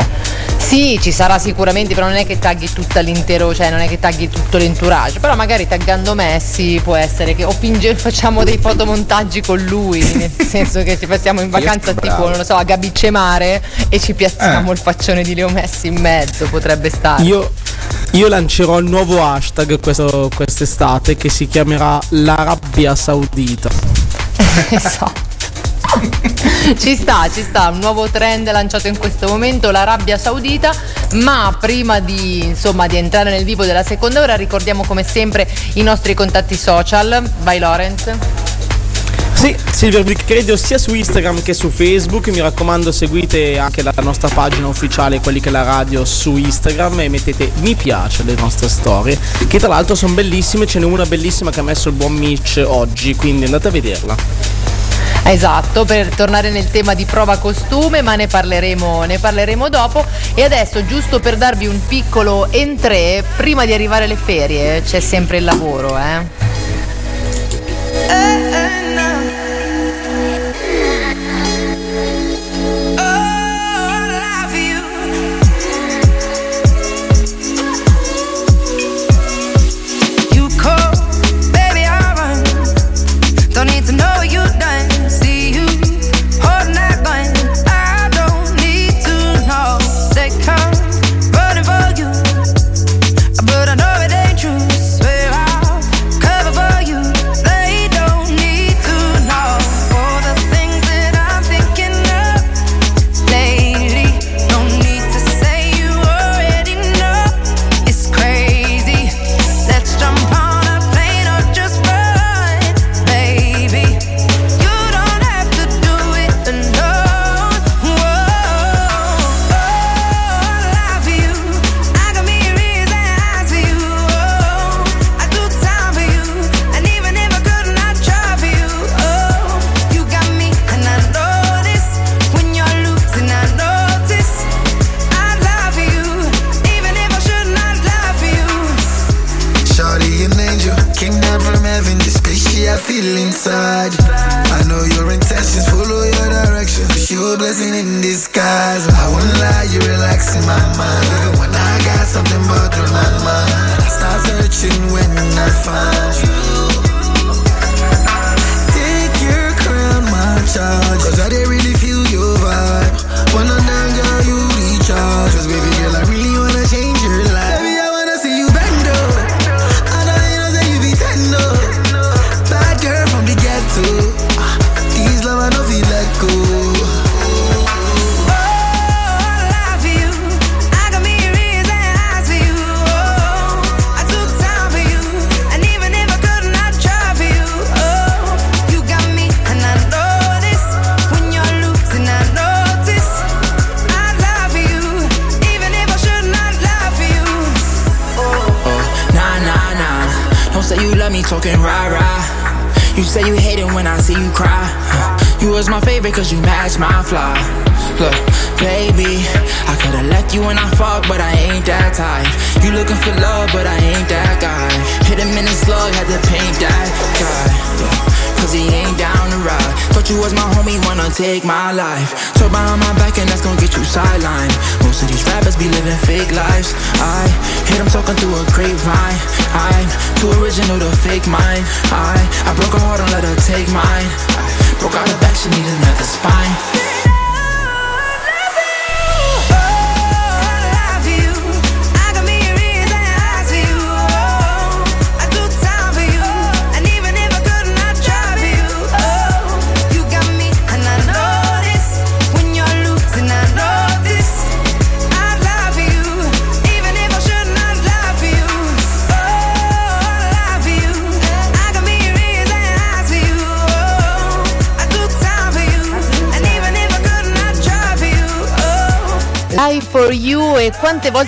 Sì, ci sarà sicuramente, però non è che tagli tutta l'intero, cioè non è che tagli tutto l'entourage, però magari taggando Messi può essere che o finge, facciamo dei fotomontaggi con lui, nel senso che ci passiamo in vacanza tipo, non lo so, a Gabice Mare e ci piazziamo Eh. il faccione di Leo Messi in mezzo, potrebbe stare. Io, io lancerò il nuovo hashtag questo- quest'estate che si chiamerà l'Arabia Saudita. Esatto. ci sta, ci sta, un nuovo trend lanciato in questo momento, l'Arabia Saudita, ma prima di, insomma, di entrare nel vivo della seconda ora ricordiamo come sempre i nostri contatti social. Vai Lorenz. Sì, Silver Brick Radio sia su Instagram che su Facebook. Mi raccomando, seguite anche la nostra pagina ufficiale, quelli che la radio, su Instagram e mettete mi piace alle nostre storie. Che tra l'altro sono bellissime. Ce n'è una bellissima che ha messo il buon Mitch oggi, quindi andate a vederla. Esatto, per tornare nel tema di prova costume, ma ne parleremo, ne parleremo dopo. E adesso, giusto per darvi un piccolo entrée, prima di arrivare alle ferie, c'è sempre il lavoro, eh. You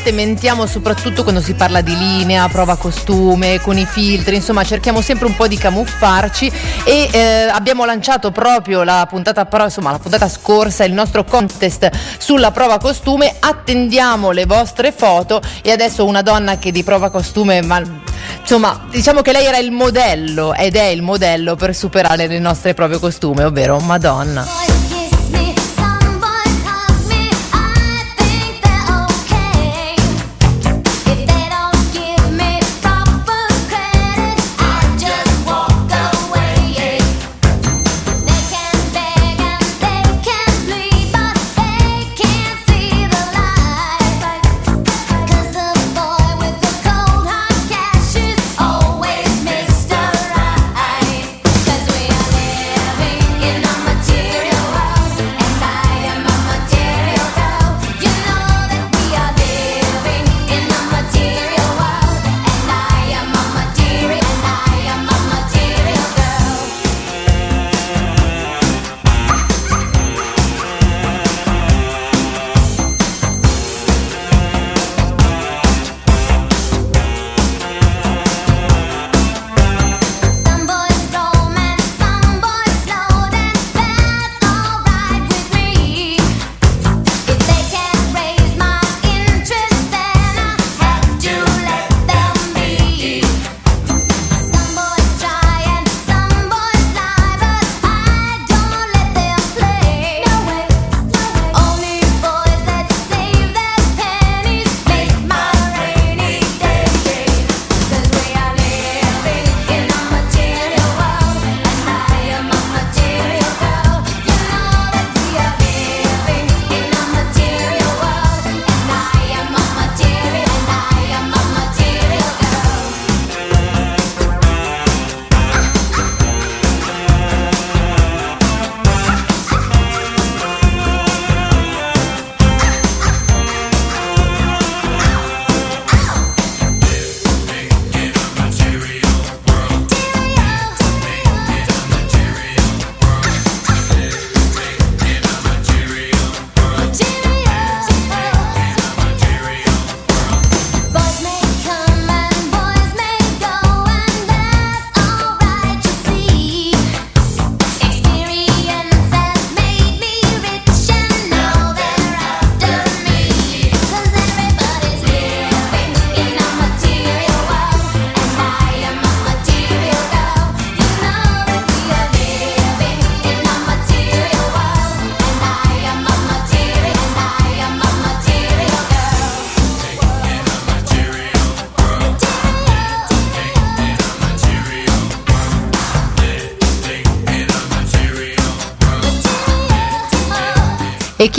volte mentiamo soprattutto quando si parla di linea, prova costume, con i filtri, insomma cerchiamo sempre un po' di camuffarci. E eh, abbiamo lanciato proprio la puntata, insomma, la puntata scorsa il nostro contest sulla prova costume, attendiamo le vostre foto. E adesso una donna che di prova costume ma insomma diciamo che lei era il modello ed è il modello per superare le nostre prove costume, ovvero Madonna.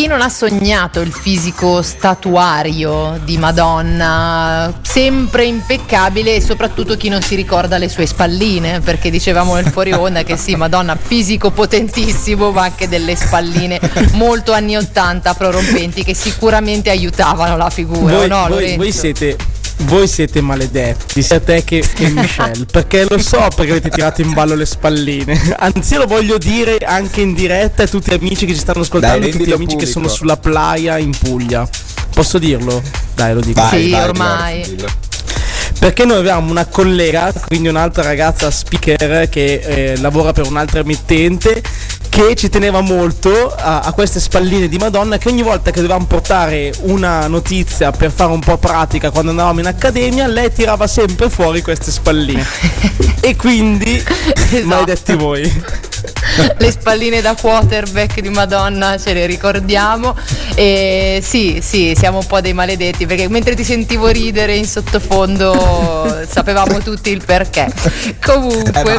Chi non ha sognato il fisico statuario di Madonna, sempre impeccabile e soprattutto chi non si ricorda le sue spalline, perché dicevamo nel fuori onda che sì, Madonna fisico potentissimo, ma anche delle spalline molto anni 80 prorompenti che sicuramente aiutavano la figura, Voi, no, voi- voi siete. Voi siete maledetti, sia te che, che Michelle, perché lo so perché avete tirato in ballo le spalline. Anzi, lo voglio dire anche in diretta a tutti gli amici che ci stanno ascoltando, Dai, tutti gli amici che pubblico. sono sulla playa in Puglia. Posso dirlo? Dai, lo dico. Vai, Sì, vai, ormai. Perché noi avevamo una collega, quindi un'altra ragazza speaker che eh, lavora per un'altra emittente, che ci teneva molto a, a queste spalline di Madonna, che ogni volta che dovevamo portare una notizia per fare un po' pratica quando andavamo in accademia, lei tirava sempre fuori queste spalline. e quindi, Esatto. maledetti voi. le spalline da quarterback di Madonna ce le ricordiamo e sì sì siamo un po' dei maledetti perché mentre ti sentivo ridere in sottofondo sapevamo tutti il perché comunque Eh,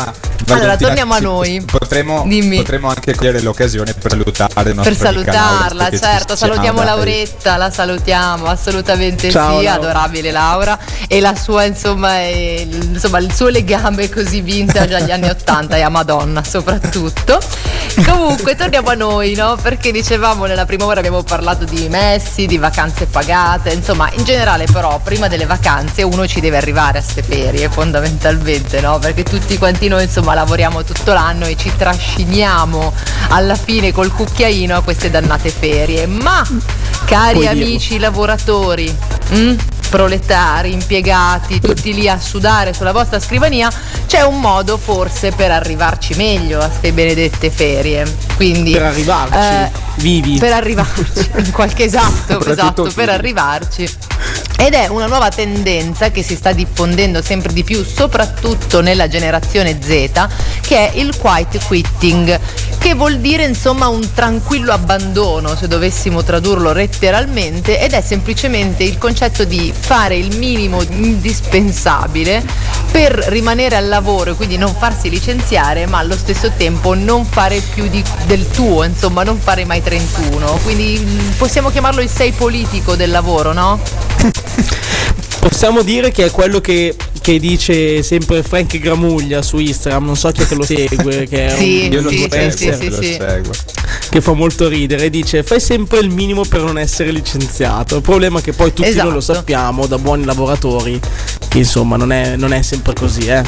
ma, allora torniamo a noi Potremmo, potremmo anche cogliere l'occasione per salutare per salutarla, certo, salutiamo dai. Lauretta, la salutiamo, assolutamente Ciao, sì, Laura. adorabile Laura e la sua insomma, il- insomma il suo legame così vintage agli anni 80 e a Madonna soprattutto. Comunque torniamo a noi, no? Perché dicevamo nella prima ora abbiamo parlato di messi, di vacanze pagate, insomma in generale però prima delle vacanze uno ci deve arrivare a ste ferie fondamentalmente, no? Perché tutti quanti noi insomma lavoriamo tutto l'anno e ci trasciniamo alla fine col cucchiaino a queste dannate ferie. Ma cari Puoi dirlo. amici lavoratori, mm? Proletari, impiegati, tutti lì a sudare sulla vostra scrivania, c'è un modo forse per arrivarci meglio a ste benedette ferie. Quindi Per arrivarci, eh, vivi. per arrivarci in qualche esatto, esatto, per arrivarci. Ed è una nuova tendenza che si sta diffondendo sempre di più, soprattutto nella generazione Z, che è il quiet quitting, che vuol dire insomma un tranquillo abbandono, se dovessimo tradurlo letteralmente, ed è semplicemente il concetto di fare il minimo indispensabile per rimanere al lavoro e quindi non farsi licenziare, ma allo stesso tempo non fare più di- del tuo, insomma, non fare mai 31. Quindi mm, possiamo chiamarlo il sei politico del lavoro, no? Possiamo dire che è quello che, che dice sempre Frank Gramuglia su Instagram, non so chi è che lo segue, che è Sì, un Io lo sì, seguo, sì, sì, lo seguo. che fa molto ridere, dice fai sempre il minimo per non essere licenziato. Il problema è che poi tutti noi lo Esatto. sappiamo da buoni lavoratori che insomma non è, non è sempre così, eh.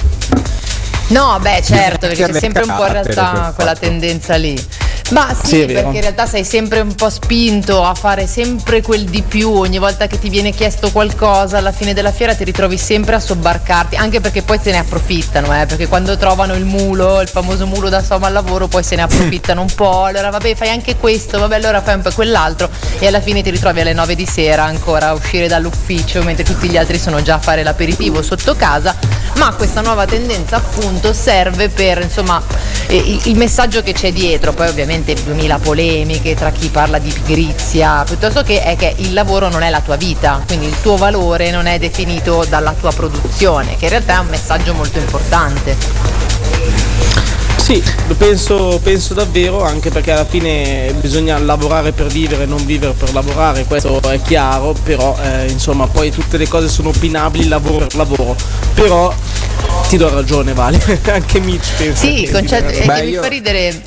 No, beh, certo, perché c'è sempre un po' in realtà quella tendenza lì. Ma sì, Sì, perché in realtà sei sempre un po' spinto a fare sempre quel di più, ogni volta che ti viene chiesto qualcosa, alla fine della fiera ti ritrovi sempre a sobbarcarti, anche perché poi se ne approfittano, eh, perché quando trovano il mulo, il famoso mulo da soma al lavoro, poi se ne approfittano un po', allora vabbè fai anche questo, vabbè allora fai un po' quell'altro e alla fine ti ritrovi alle 9 di sera ancora a uscire dall'ufficio mentre tutti gli altri sono già a fare l'aperitivo sotto casa, ma questa nuova tendenza appunto serve per insomma eh, il messaggio che c'è dietro, poi ovviamente 2000 polemiche tra chi parla di pigrizia, piuttosto che è che il lavoro non è la tua vita, quindi il tuo valore non è definito dalla tua produzione, che in realtà è un messaggio molto importante. Sì, lo penso, penso davvero, anche perché alla fine bisogna lavorare per vivere, non vivere per lavorare, questo è chiaro, però eh, insomma poi tutte le cose sono opinabili lavoro per lavoro. Però ti do ragione, Vale, anche Mitch pensa. Sì, il concetto che mi fa ridere.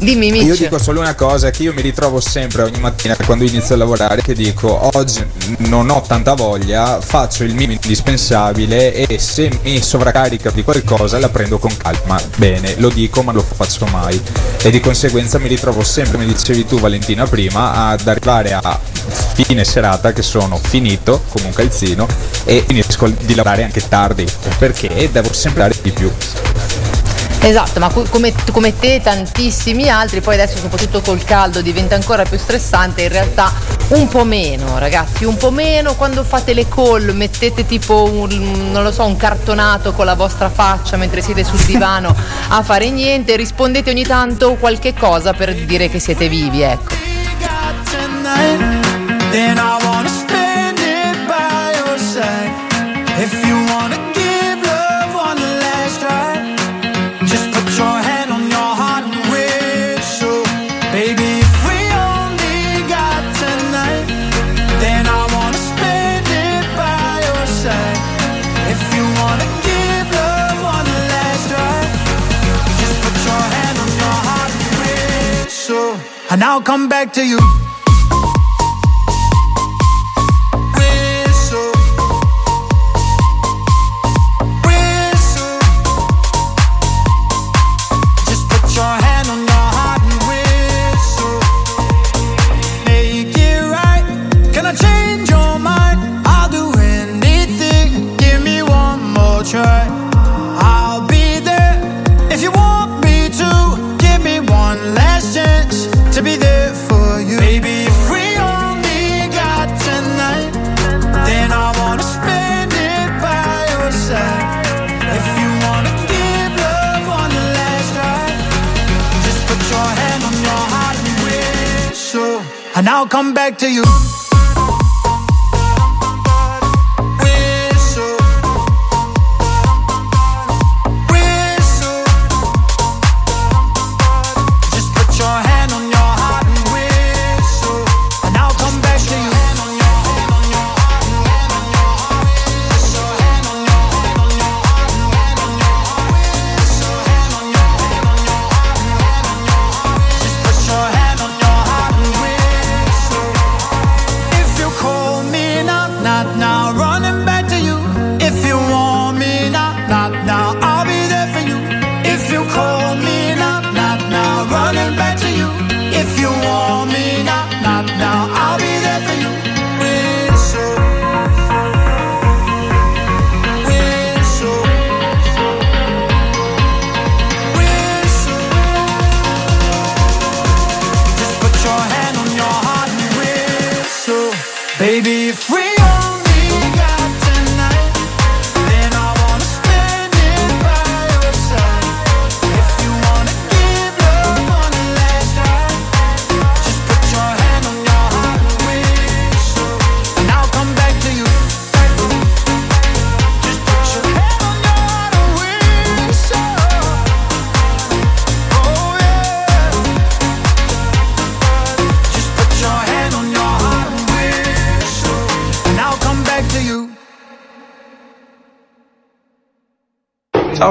Dimmi, Mitch. Io dico solo una cosa, che io mi ritrovo sempre ogni mattina quando inizio a lavorare che dico oggi non ho tanta voglia, faccio il minimo indispensabile e se mi sovraccarica di qualcosa la prendo con calma. Bene, lo dico ma lo faccio mai. E di conseguenza mi ritrovo sempre, come dicevi tu Valentina prima, ad arrivare a fine serata che sono finito, come un calzino, e finisco di lavorare anche tardi, perché devo sempre dare di più. Esatto, ma co- come, come te tantissimi altri, poi adesso soprattutto col caldo diventa ancora più stressante, in realtà un po' meno ragazzi, un po' meno quando fate le call, mettete tipo un, non lo so, un cartonato con la vostra faccia mentre siete sul divano a fare niente, rispondete ogni tanto qualche cosa per dire che siete vivi, ecco. To you.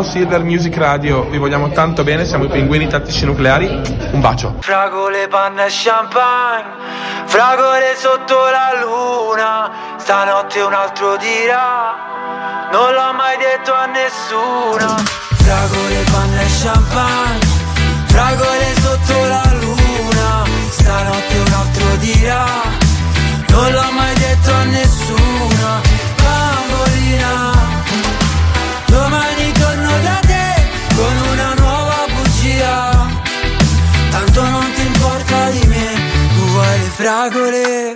Silver Music Radio, vi vogliamo tanto bene, siamo i pinguini tattici nucleari. Un bacio. Fragole, panna e champagne, fragole sotto la luna, stanotte un altro dirà, non l'ho mai detto a nessuno. Fragole, panna e champagne, fragole sotto la luna, stanotte un altro dirà, non l'ho mai detto vuoi le fragole.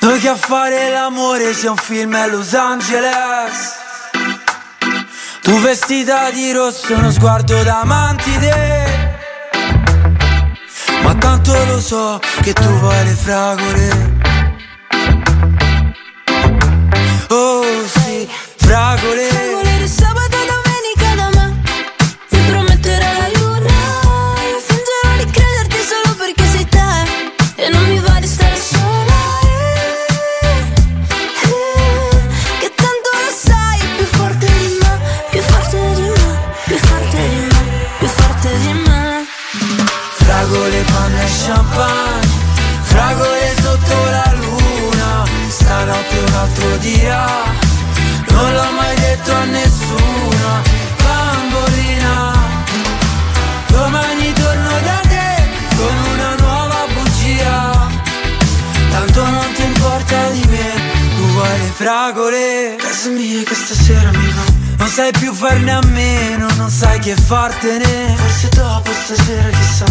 Noi che a fare l'amore sia un film a Los Angeles. Tu vestita di rosso, uno sguardo da mantide. Ma tanto lo so che tu vuoi le fragole. Oh sì, fragole. Champagne Fragole sotto la luna Stanotte un altro dirà Non l'ho mai detto a nessuno vuoi le fragole. Casa mia che stasera mi va. Non sai più farne a meno Non sai che fartene. Forse dopo stasera chissà.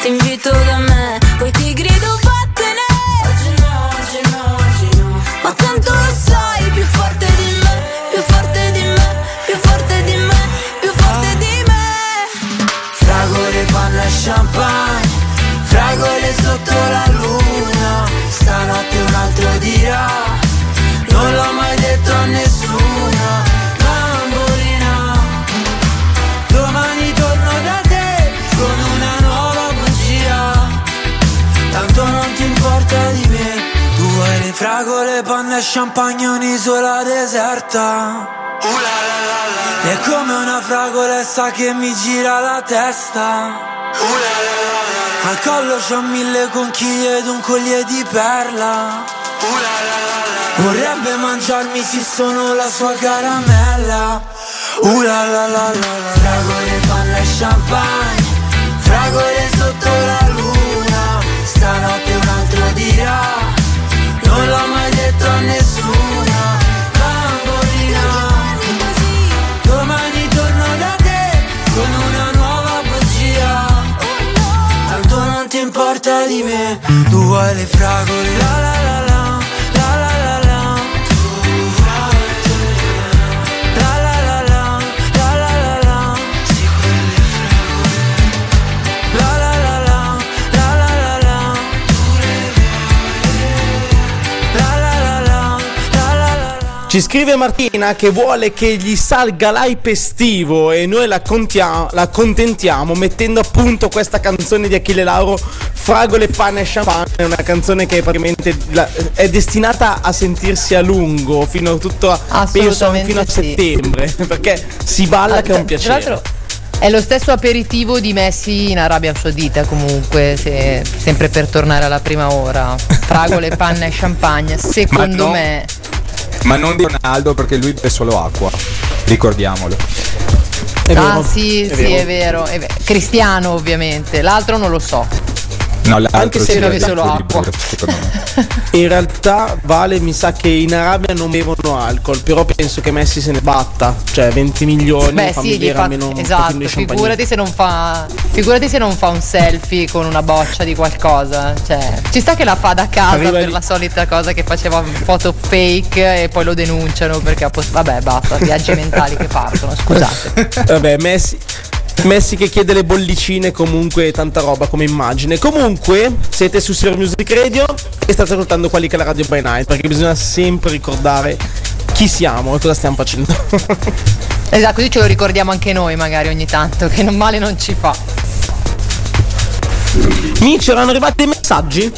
Ti invito da me Poi ti grido vattene Oggi no, oggi no, oggi no. Ma tanto lo sai Più forte di me Più forte di me Più forte di me Più forte di me. Fragole, panna e champagne Fragole sotto la luna. Stanotte un altro dirà l'ho mai detto a nessuno Bambolina. Domani torno da te Con una nuova bugia. Tanto non ti importa di me Tu vuoi le fragole, panna e champagne Un'isola deserta. È come una fragolessa che mi gira la testa. Al collo c'ho mille conchiglie ed un collier di perla Vorrebbe mangiarmi se sono la sua caramella. Uh la la la la la. Fragole, panna e champagne Fragole sotto la luna. Stanotte un altro dirà Non l'ho mai detto a nessuna Bambolina Domani torno da te Con una nuova bugia Tanto non ti importa di me Tu vuoi le fragole La la la la Ci scrive Martina che vuole che gli salga l'hype estivo e noi la, contia- la contentiamo mettendo appunto questa canzone di Achille Lauro, Fragole, pane e champagne, è una canzone che praticamente la- è destinata a sentirsi a lungo, fino a tutto a, penso, Assolutamente fino a sì. settembre, perché si balla che è un Tra piacere. l'altro è lo stesso aperitivo di Messi in Arabia Saudita comunque, se- sempre per tornare alla prima ora. Fragole, panna e champagne, secondo no. me. Ma non di Ronaldo perché lui beve solo acqua. Ricordiamolo. ah sì, sì, è vero, è vero. Cristiano ovviamente, l'altro non lo so. No, Anche se beve solo acqua. burro. In realtà Vale mi sa che in Arabia non bevono alcol, però penso che Messi se ne batta, cioè 20 milioni, Beh sì, gli fa, pochino esatto, figurati se, non fa, figurati se non fa un selfie con una boccia di qualcosa. Cioè, ci sta che la fa da casa Arriva per lì- la solita cosa che faceva foto fake e poi lo denunciano perché ha post- vabbè basta, viaggi mentali che partono, scusate. Vabbè, Messi. Messi che chiede le bollicine, comunque tanta roba come immagine. Comunque, siete su Silver Music Radio e state ascoltando quelli che è la Radio by Night, perché bisogna sempre ricordare chi siamo e cosa stiamo facendo. Esatto, così ce lo ricordiamo anche noi magari ogni tanto, che non male non ci fa. Mi c'erano arrivati dei messaggi?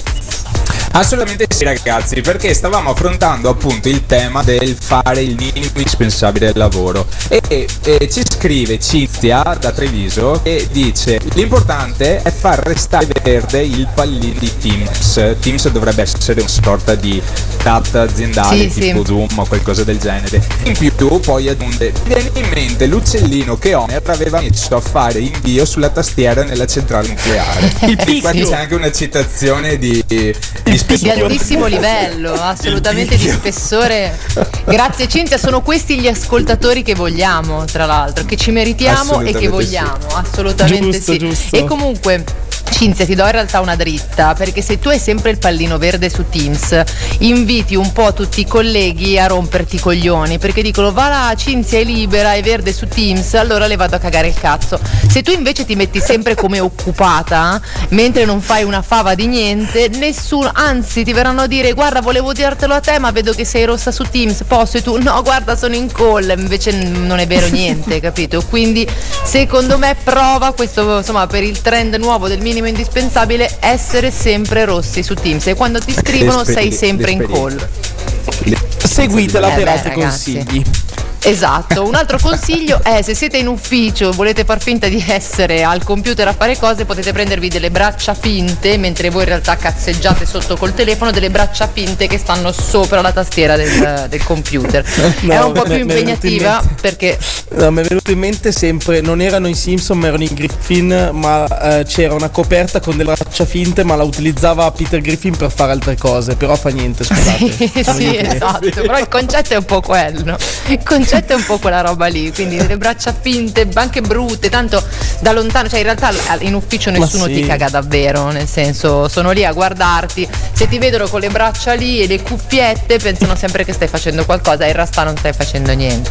Assolutamente sì ragazzi, perché stavamo affrontando appunto il tema del fare il minimo indispensabile del lavoro e, e ci scrive Cinzia da Treviso e dice l'importante è far restare verde il pallino di Teams. Teams dovrebbe essere una sorta di chat aziendale Sì, tipo sì. Zoom o qualcosa del genere. In più poi aggiunge, viene in mente l'uccellino che Homer aveva messo a fare invio sulla tastiera nella centrale nucleare. e qua c'è anche una citazione di, di Di spessore. altissimo livello, assolutamente di spessore. Grazie Cinzia, sono questi gli ascoltatori che vogliamo, tra l'altro, che ci meritiamo e che vogliamo, assolutamente Giusto, sì. giusto. E comunque Cinzia ti do in realtà una dritta perché se tu hai sempre il pallino verde su Teams inviti un po' tutti i colleghi a romperti i coglioni perché dicono va là Cinzia è libera è verde su Teams allora le vado a cagare il cazzo. Se tu invece ti metti sempre come occupata mentre non fai una fava di niente nessuno anzi ti verranno a dire guarda volevo dirtelo a te ma vedo che sei rossa su Teams posso? E tu no guarda sono in call. Invece non è vero niente capito? Quindi secondo me prova questo insomma per il trend nuovo del minimo indispensabile essere sempre rossi su Teams e quando ti scrivono sei sempre in call. Seguitela Eh per altri consigli. Esatto, un altro consiglio è se siete in ufficio e volete far finta di essere al computer a fare cose, potete prendervi delle braccia finte mentre voi in realtà cazzeggiate sotto col telefono, delle braccia finte che stanno sopra la tastiera del, del computer. No, è un po' più impegnativa mente- perché No, mi è venuto in mente sempre, non erano i Simpson ma erano i Griffin, ma eh, c'era una coperta con delle braccia finte, ma la utilizzava Peter Griffin per fare altre cose, però fa niente, scusate. sì, sì, esatto, però il concetto è un po' quello. Il concetto è un po' quella roba lì, quindi delle braccia finte, anche brutte, tanto da lontano, cioè in realtà in ufficio nessuno sì. ti caga davvero, nel senso sono lì a guardarti, se ti vedono con le braccia lì e le cuffiette pensano sempre che stai facendo qualcosa e in realtà non stai facendo niente.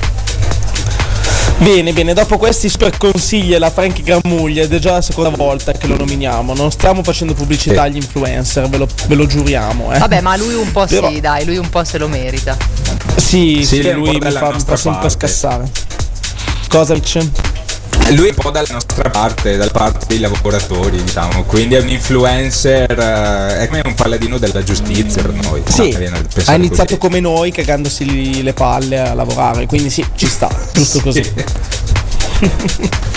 Bene, bene, dopo questi super consigli alla Frankie Gramuglia, ed è già la seconda volta che lo nominiamo, non stiamo facendo pubblicità agli influencer, ve lo, ve lo giuriamo. Eh. Vabbè, ma lui un po' Però- sì, dai, lui un po' se lo merita. Sì, Sì, sì, lui mi fa, mi fa sempre scassare. Cosa dice? Lui è un po' dalla nostra parte, dalla parte dei lavoratori, diciamo, quindi è un influencer, eh, è come un paladino della giustizia per noi. Sì, ha iniziato così. come noi cagandosi le palle a lavorare, quindi sì, ci sta, giusto così.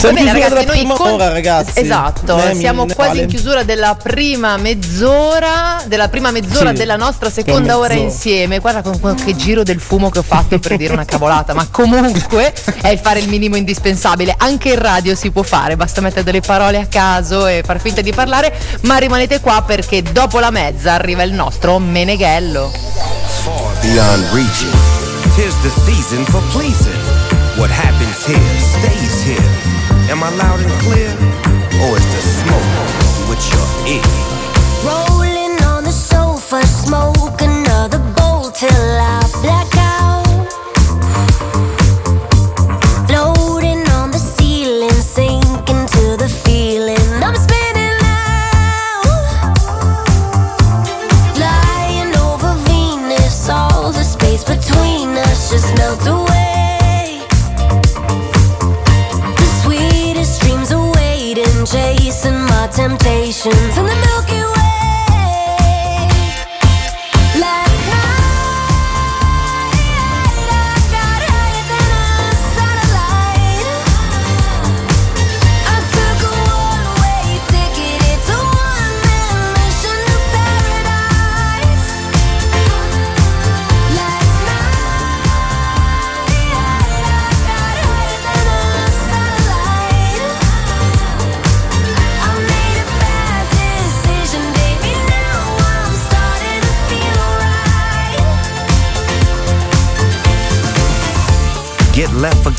Siamo bene, ragazzi, noi prima con- ora, ragazzi. Esatto, mi- siamo ne quasi vale. in chiusura della prima mezz'ora, della prima mezz'ora Sì, della nostra seconda ora insieme. Guarda con qualche giro del fumo che ho fatto per dire una cavolata, ma comunque è il fare il minimo indispensabile. Anche in radio si può fare, basta mettere delle parole a caso e far finta di parlare, ma rimanete qua perché dopo la mezza arriva il nostro Meneghello. beyond reaching. Tis the season for pleasing. What happens here stays here. Am I loud and clear? Or is the smoke with your ear? 心。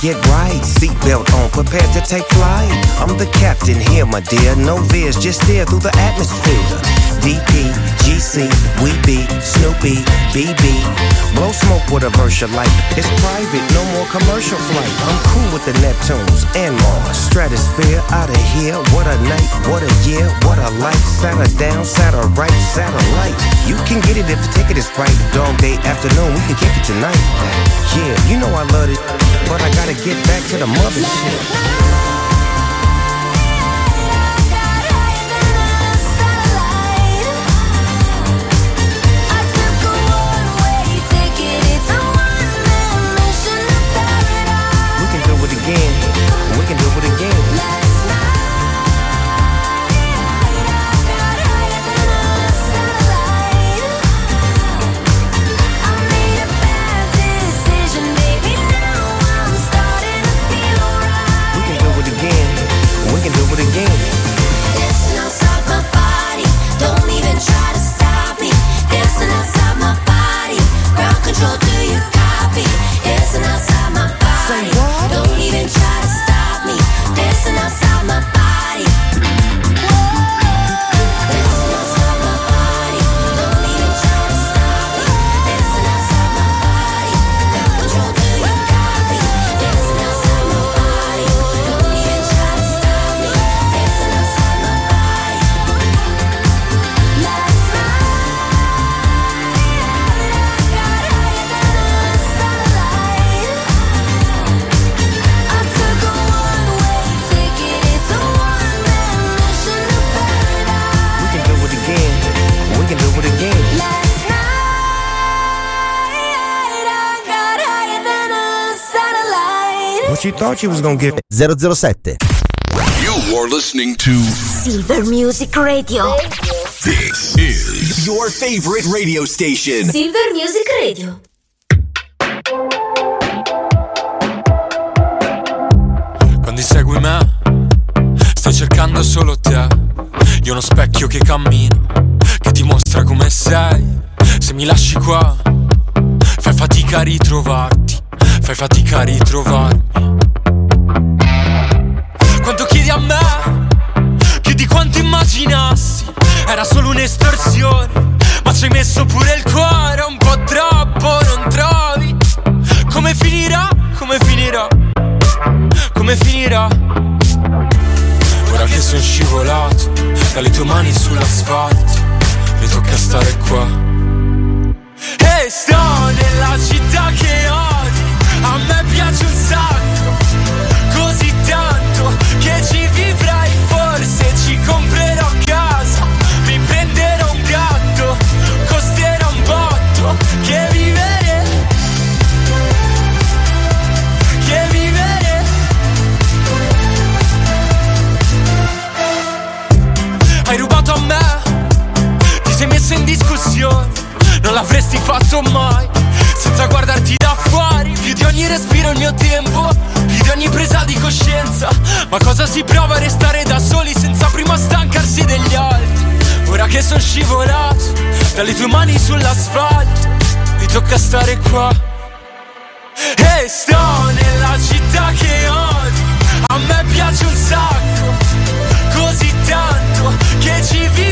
Get right. Seatbelt on, prepared to take flight. I'm the captain here, my dear. No veers, just steer through the atmosphere. DP, GC, we be Snoopy, BB. Blow smoke with a verse you. It's private, no more commercial flight. I'm cool with the Neptunes and Mars. Stratosphere out of here. What a night, what a year, what a life. Sat her down, sat her right, satellite. You can get it if the ticket is right. Dog day afternoon, we can kick it tonight. Yeah, you know I love it, but I gotta get back to the mothership. We you thought you was gonna get? 007. You are listening to Silver Music Radio. This is your favorite radio station. Silver Music Radio. Quando segui me, stai cercando solo te. Io uno specchio che cammino, che ti mostra come sei. Se mi lasci qua, fai fatica a ritrovarti, fai fatica a ritrovarmi. Quanto chiedi a me, più di quanto immaginassi. Era solo un'estorsione, ma ci hai messo pure il cuore un po' troppo, non trovi? Come finirà? Come finirà? come finirà? Ora che sono scivolato dalle tue mani sull'asfalto, mi tocca stare qua. E sto nella città che me piace un sacco, così tanto che ci vivrai forse ci comprerò casa, mi prenderò un gatto, costerò un botto che vivere, che vivere. Hai rubato a me, ti sei messo in discussione, non l'avresti fatto mai, senza guardarti da fuori di ogni respiro il mio tempo, di ogni presa di coscienza. Ma cosa si prova a restare da soli senza prima stancarsi degli altri? Ora che sono scivolato dalle tue mani sull'asfalto, mi tocca stare qua. E sto nella città che odio, a me piace un sacco, così tanto che ci vivrai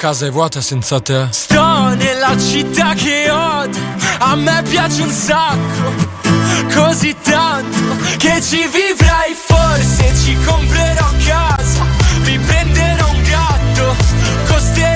casa è vuota senza te. Sto nella città che odio, a me piace un sacco, così tanto, che ci vivrai forse, ci comprerò casa, mi prenderò un gatto, costerà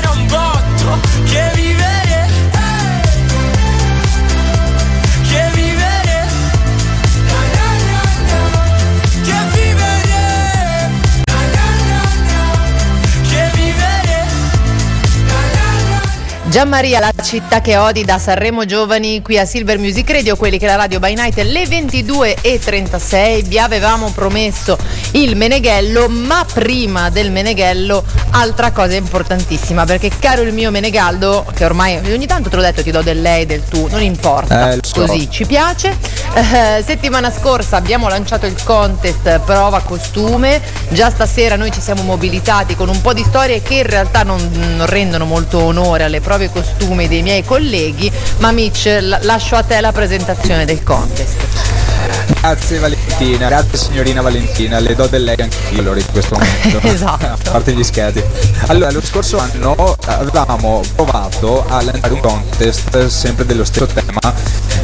Gianmaria, la città che odi da Sanremo Giovani qui a Silver Music Radio, quelli che la radio by night le 22.36 vi avevamo promesso il Meneghello, ma prima del Meneghello altra cosa importantissima, perché caro il mio Menegaldo, che ormai ogni tanto te l'ho detto ti do del lei, del tu, non importa, Eh, così ci piace. Eh, settimana scorsa abbiamo lanciato il contest prova costume, già stasera noi ci siamo mobilitati con un po' di storie che in realtà non, non rendono molto onore alle prove costume dei miei colleghi, ma Mitch la- lascio a te la presentazione del contest. Grazie Valentina, grazie signorina Valentina, le do del lei anch'io allora in questo momento. Esatto. a parte gli scherzi. Allora, lo scorso anno avevamo provato a lanciare un contest sempre dello stesso tema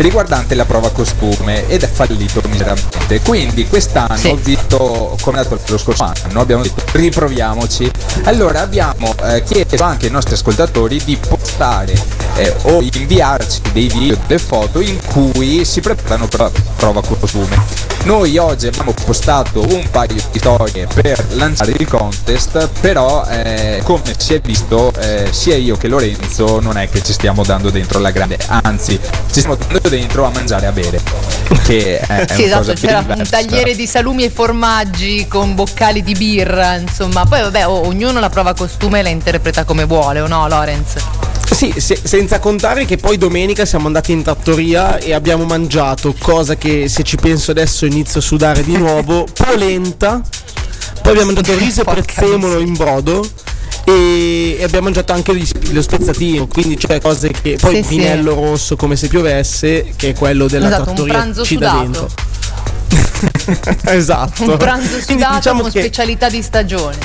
riguardante la prova costume ed è fallito miseramente. Quindi quest'anno, visto come è andato lo scorso anno, abbiamo detto riproviamoci. Allora abbiamo eh, chiesto anche ai nostri ascoltatori di postare eh, o inviarci dei video, delle foto in cui si preparano per la prova costume. Noi oggi abbiamo postato un paio di storie per lanciare il contest, però eh, come si è visto eh, sia io che Lorenzo non è che ci stiamo dando dentro la grande, anzi ci stiamo dando dentro a mangiare e a bere, che è sì, una esatto, cosa c'era un tagliere di salumi e formaggi con boccali di birra, insomma. Poi vabbè, o- ognuno la prova costume e la interpreta come vuole, o no, Lorenz? Sì, se- senza contare che poi domenica siamo andati in trattoria e abbiamo mangiato, cosa che se ci penso adesso inizio a sudare di nuovo, polenta, poi abbiamo mangiato riso e prezzemolo in brodo e, e abbiamo mangiato anche gli- lo spezzatino, quindi cioè cose che... Poi Sì, sì. vinello rosso come se piovesse, che è quello della Esatto, un trattoria pranzo ci dà dentro. esatto. Un pranzo Quindi sudato diciamo con che- specialità di stagione.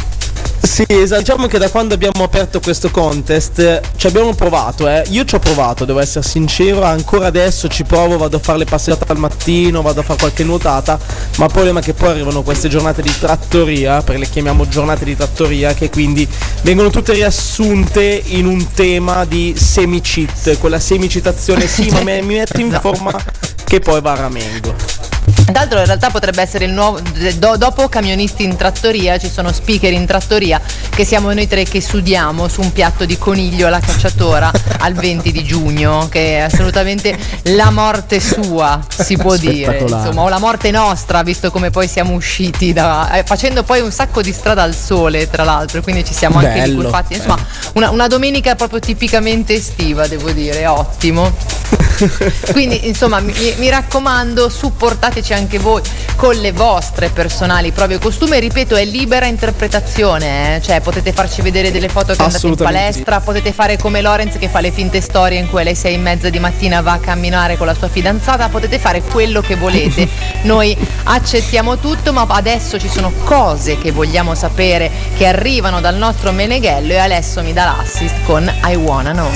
Sì. Diciamo che da quando abbiamo aperto questo contest eh, ci abbiamo provato, eh. Io ci ho provato, devo essere sincero, ancora adesso ci provo, vado a fare le passeggiate al mattino, vado a fare qualche nuotata, ma il problema è che poi arrivano queste giornate di trattoria, perché le chiamiamo giornate di trattoria, che quindi vengono tutte riassunte in un tema di semi-cheat, quella semicitazione, sì, ma mi metto in forma che poi va a ramengo. Tra l'altro in realtà potrebbe essere il nuovo do- dopo camionisti in trattoria ci sono speaker in trattoria che siamo noi tre che sudiamo su un piatto di coniglio alla cacciatora al 20 di giugno che è assolutamente la morte sua si può dire. Insomma o la morte nostra visto come poi siamo usciti da, eh, facendo poi un sacco di strada al sole tra l'altro quindi ci siamo anche Bello. ricurfatti insomma una, una domenica proprio tipicamente estiva devo dire ottimo quindi insomma mi, mi raccomando supportateci anche voi con le vostre personali prove costume. Ripeto è libera interpretazione eh? cioè potete farci vedere delle foto che andate in palestra potete fare come Lorenz che fa le finte storie in cui alle sei e mezza di mattina va a camminare con la sua fidanzata. Potete fare quello che volete. Noi accettiamo tutto ma adesso ci sono cose che vogliamo sapere che arrivano dal nostro Meneghello e Alessio mi dà l'assist con I Wanna Know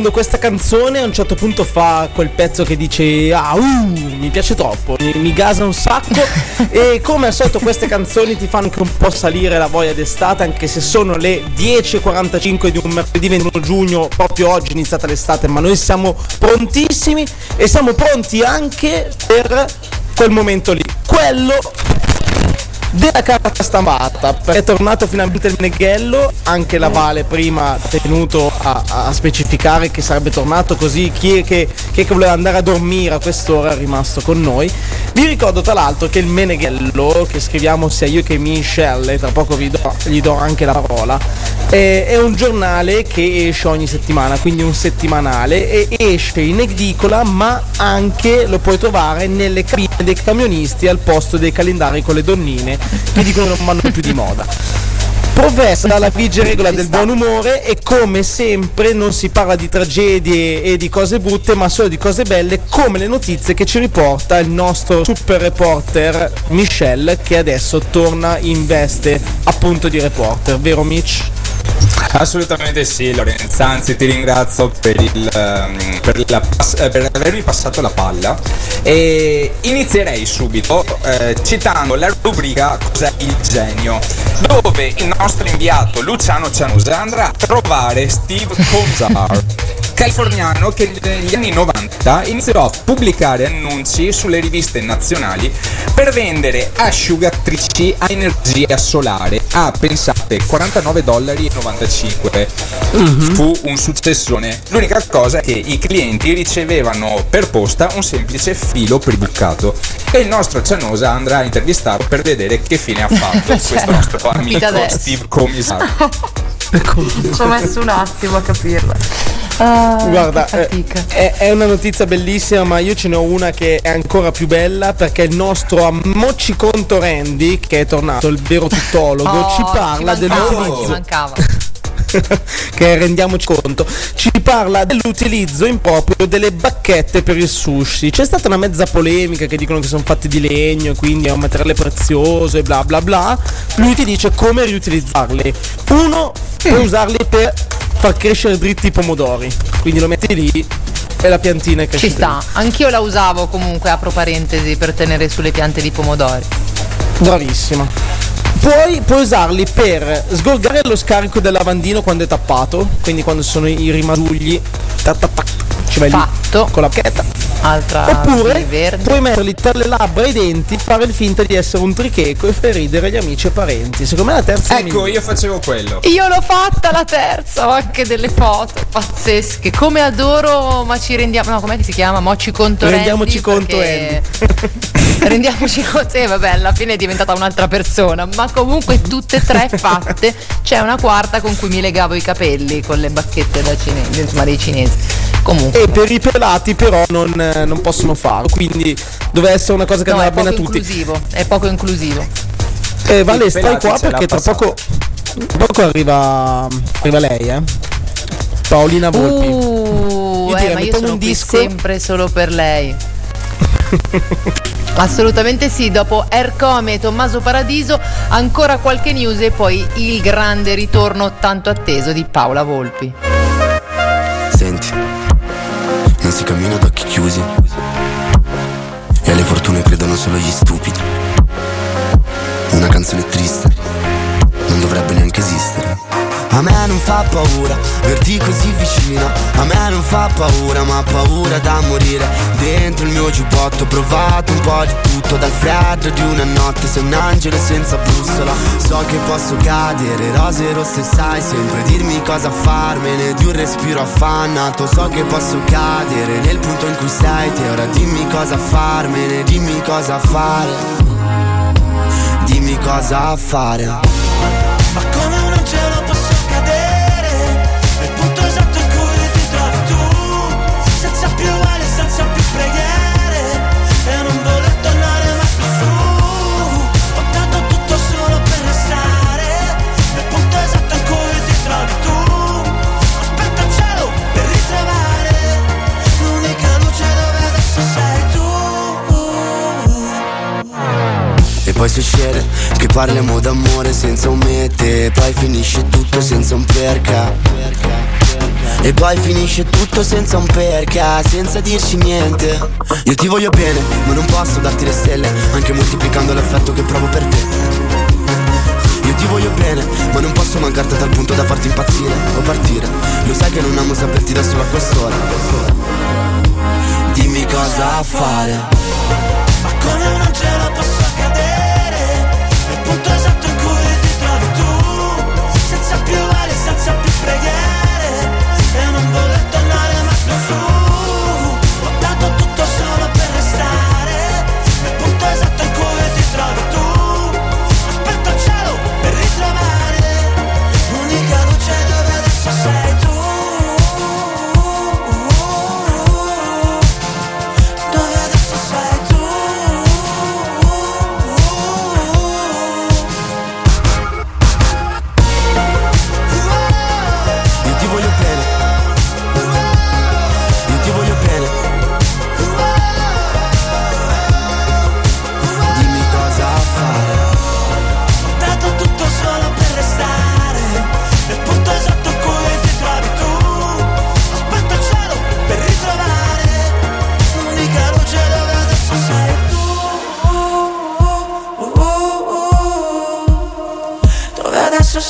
quando questa canzone a un certo punto fa quel pezzo che dice ah uh, mi piace troppo, mi, mi gasa un sacco. E come al solito queste canzoni ti fanno anche un po' salire la voglia d'estate anche se sono le 10.45 di un mercoledì 21 giugno, proprio oggi è iniziata l'estate ma noi siamo prontissimi e siamo pronti anche per quel momento lì, quello della carta stampata. È tornato finalmente il Neghello anche la Vale prima tenuto a, a specificare che sarebbe tornato così chi è che, chi è che voleva andare a dormire a quest'ora è rimasto con noi. Vi ricordo tra l'altro che il Meneghello che scriviamo sia io che Michelle tra poco do, gli do anche la parola è, è un giornale che esce ogni settimana quindi un settimanale e esce in edicola ma anche lo puoi trovare nelle cabine dei camionisti al posto dei calendari con le donnine che dicono che non vanno più di moda. Professa la vigia regola del buon umore e come sempre non si parla di tragedie e di cose brutte ma solo di cose belle come le notizie che ci riporta il nostro super reporter Michelle che adesso torna in veste appunto di reporter, vero Mitch? Assolutamente sì, Lorenzo. Anzi, ti ringrazio per, il, ehm, per, la eh, per avermi passato la palla. E inizierei subito eh, citando la rubrica Cos'è il genio? Dove il nostro inviato Luciano Cianusa andrà a trovare Steve Kozar. Californiano che negli anni 90 iniziò a pubblicare annunci sulle riviste nazionali per vendere asciugatrici a energia solare a pensate 49 dollari e 95 fu un successone. L'unica cosa è che i clienti ricevevano per posta un semplice filo prebuccato e il nostro Cianosa andrà a intervistarlo per vedere che fine ha fatto questo nostro amico. Steve Comisar Ci ho messo un attimo a capirla. Ah, Guarda, eh, è, è una notizia bellissima, ma io ce ne ho una che è ancora più bella perché il nostro Mociconto Randy, che è tornato, il vero tuttologo, Oh, ci parla ci mancava, dell'utilizzo. ci mancava. che rendiamoci conto, ci parla dell'utilizzo improprio delle bacchette per il sushi. C'è stata una mezza polemica che dicono che sono fatte di legno, quindi è un materiale prezioso e bla bla bla. Lui ti dice come riutilizzarli. Uno, puoi usarli per far crescere dritti i pomodori, quindi lo metti lì e la piantina cresce. Ci sta, anch'io la usavo comunque, apro parentesi, per tenere sulle piante di pomodori. Bravissima. Puoi, puoi usarli per sgorgare lo scarico del lavandino quando è tappato, quindi quando sono i rimasugli, tac, tac, tac, ci vai Fatto. lì con la bacchetta. Altra Oppure verde. puoi metterli tra le labbra e i denti, fare il finta di essere un tricheco e far ridere gli amici e parenti. Secondo me la terza è ecco io facevo quello Io l'ho fatta la terza, ho anche delle foto pazzesche. Come adoro, ma ci rendiamo. No, com'è che si chiama? Moci conto Rendiamoci Randy, conto, perché- Rendiamoci conto, eh, vabbè, alla fine è diventata un'altra persona, ma comunque tutte e tre fatte. C'è una quarta con cui mi legavo i capelli con le bacchette da cinese, insomma, dei cinesi. Comunque. E per i pelati però non, eh, non possono farlo, quindi deve essere una cosa che No, bene a poco tutti. inclusivo, è poco inclusivo. Eh, Vale, stai qua perché tra poco, tra poco arriva, arriva lei, eh. Paolina Volpi. Uh, Io eh, direi, ma io sono un qui disco. sempre solo per lei. Assolutamente sì, dopo Ercome e Tommaso Paradiso ancora qualche news e poi il grande ritorno tanto atteso di Paola Volpi. Senti, non si cammina ad occhi chiusi. E alle fortune credono solo gli stupidi. Una canzone triste, non dovrebbe neanche esistere. A me non fa paura, verti così vicino. A me non fa paura, ma paura da morire. Dentro il mio giubbotto ho provato un po' di tutto. Dal freddo di una notte sei un angelo senza bussola. So che posso cadere, rose rosse sai sempre dirmi cosa farmene. Di un respiro affannato So che posso cadere. Nel punto in cui sei te Ora dimmi cosa farmene, dimmi cosa fare. Dimmi cosa fare. Ma come poi succede che parliamo d'amore senza un mete Poi finisce tutto senza un perché. E poi finisce tutto senza un perché, senza dirci niente. Io ti voglio bene, ma non posso darti le stelle Anche moltiplicando l'affetto che provo per te. Io ti voglio bene, ma non posso mancarti a tal punto da farti impazzire o partire. Lo sai che non amo saperti da solo a quest'ora. Dimmi cosa fare. Ma come un angelo posso cadere Nel punto esatto in cui ti trovi tu. Senza più ali, senza più preghiere. E non voler tornare mai più su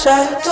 Dove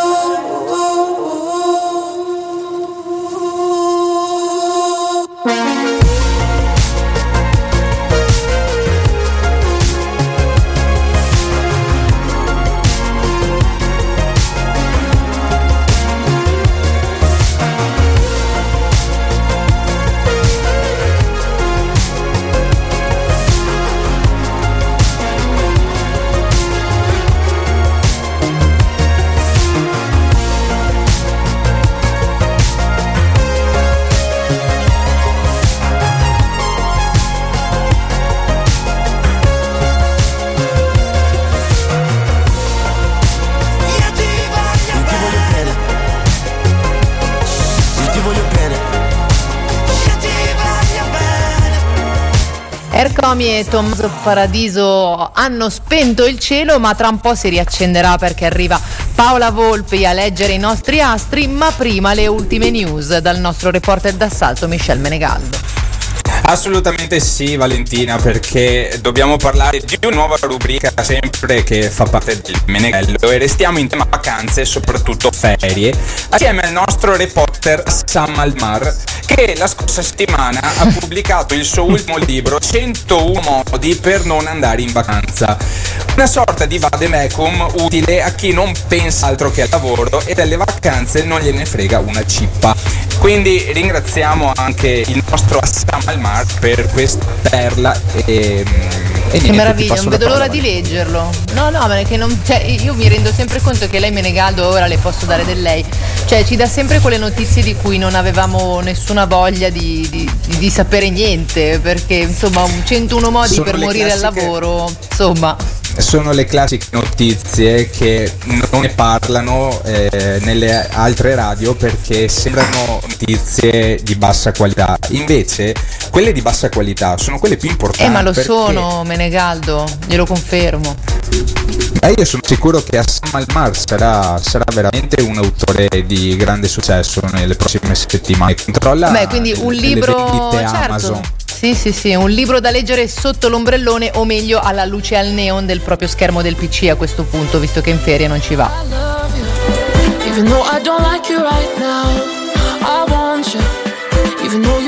Ercomi e Tommaso Paradiso hanno spento il cielo, ma tra un po' si riaccenderà perché arriva Paola Volpi a leggere i nostri astri, ma prima le ultime news dal nostro reporter d'assalto Michel Menegaldo. Assolutamente sì, Valentina, perché dobbiamo parlare di una nuova rubrica sempre che fa parte del Meneghello e restiamo in tema vacanze e soprattutto ferie, assieme al nostro reporter Sam Almar, che la scorsa settimana ha pubblicato il suo ultimo libro 101 modi per non andare in vacanza. Una sorta di vademecum utile a chi non pensa altro che al lavoro e delle vacanze non gliene frega una cippa. Quindi ringraziamo anche il nostro Sam Almar per questa perla e, e Che meraviglia, non vedo l'ora di leggerlo. No, no, perché non, cioè, io mi rendo sempre conto che lei Menegaldo ora le posso dare del lei. Cioè, ci dà sempre quelle notizie di cui non avevamo nessuna voglia di, di- di- di sapere niente. Perché insomma, un 101 modi Sono per morire al classiche- lavoro. Insomma. Sono le classiche notizie che non ne parlano eh, nelle altre radio perché sembrano notizie di bassa qualità. Invece, quelle di bassa qualità sono quelle più importanti. Eh, ma lo perché- sono, Menegaldo, glielo confermo. Eh, io sono sicuro che Assam Almar sarà, sarà veramente un autore di grande successo nelle prossime settimane. Controlla Beh, quindi un libro. Certo. Amazon. Sì, sì, sì, un libro da leggere sotto l'ombrellone o meglio alla luce al neon del proprio schermo del PC a questo punto, visto che in ferie non ci va. Even though I don't like you right now, I want you. Even though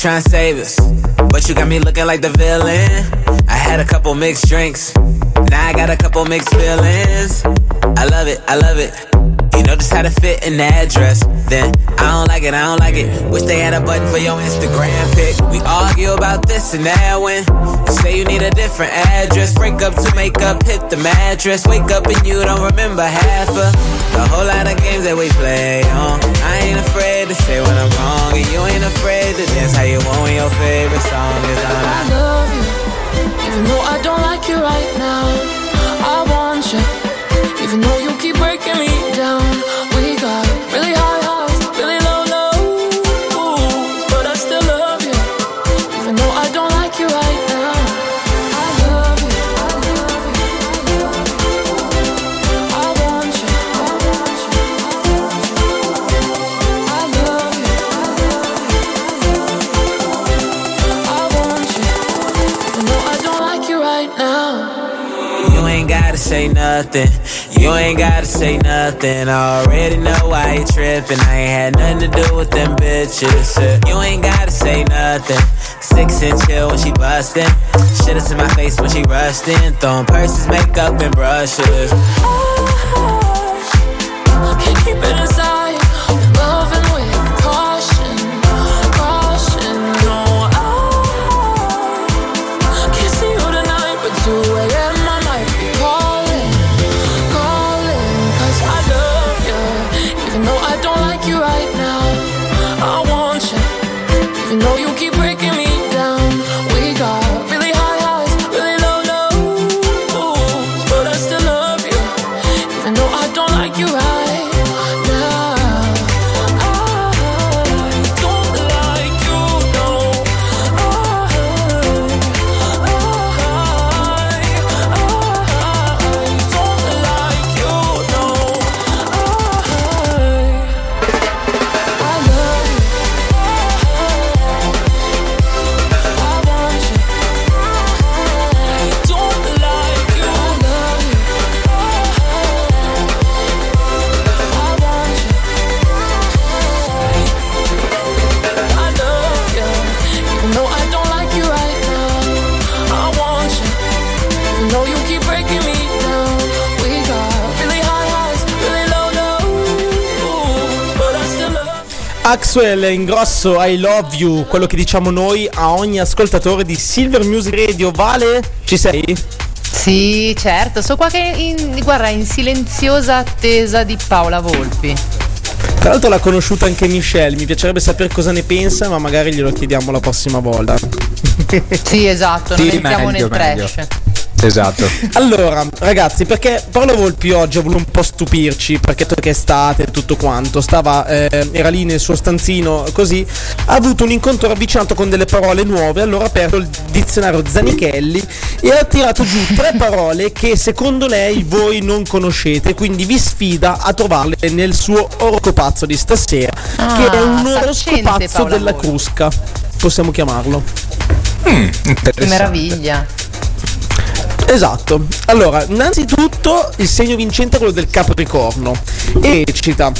trying to save us, but you got me looking like the villain. I had a couple mixed drinks, now I got a couple mixed feelings. I love it, I love it. You know just how to fit in the address. Then I don't like it, I don't like it. Wish they had a button for your Instagram pic. We argue about this and that when you say you need a different address. Break up to make up, hit the mattress. Wake up and you don't remember half of the whole lot of games that we play on. I ain't afraid to say when I'm wrong, and you ain't afraid to dance how you want when your favorite song is on. I love you, even though I don't like you right now. Say nothing. You ain't gotta say nothing. I already know why you tripping. I ain't had nothing to do with them bitches. Uh, You ain't gotta say nothing. Six and chill when she bustin'. Shit is in my face when she rustin'. Throwing purses, makeup, and brushes. Can't keep it Axwell in grosso I love you, quello che diciamo noi a ogni ascoltatore di Silver Music Radio. Vale, ci sei? Sì, certo, sono qua che in, guarda, in silenziosa attesa di Paola Volpi. Tra l'altro l'ha conosciuta anche Michelle, mi piacerebbe sapere cosa ne pensa, ma magari glielo chiediamo la prossima volta. Sì, esatto, non Sì, entriamo meglio, nel meglio. trash. Esatto. Allora, ragazzi, perché Paolo Volpi oggi ha voluto un po' stupirci, perché è estate e tutto quanto, stava, eh, era lì nel suo stanzino così, ha avuto un incontro ravvicinato con delle parole nuove, allora ha aperto il dizionario Zanichelli e ha tirato giù tre parole che secondo lei voi non conoscete, quindi vi sfida a trovarle nel suo oroscopazzo di stasera, Ah, che è un saccente oroscopazzo della Volpi. crusca, possiamo chiamarlo. Che meraviglia. Esatto. Allora, innanzitutto il segno vincente è quello del Capricorno. E cita: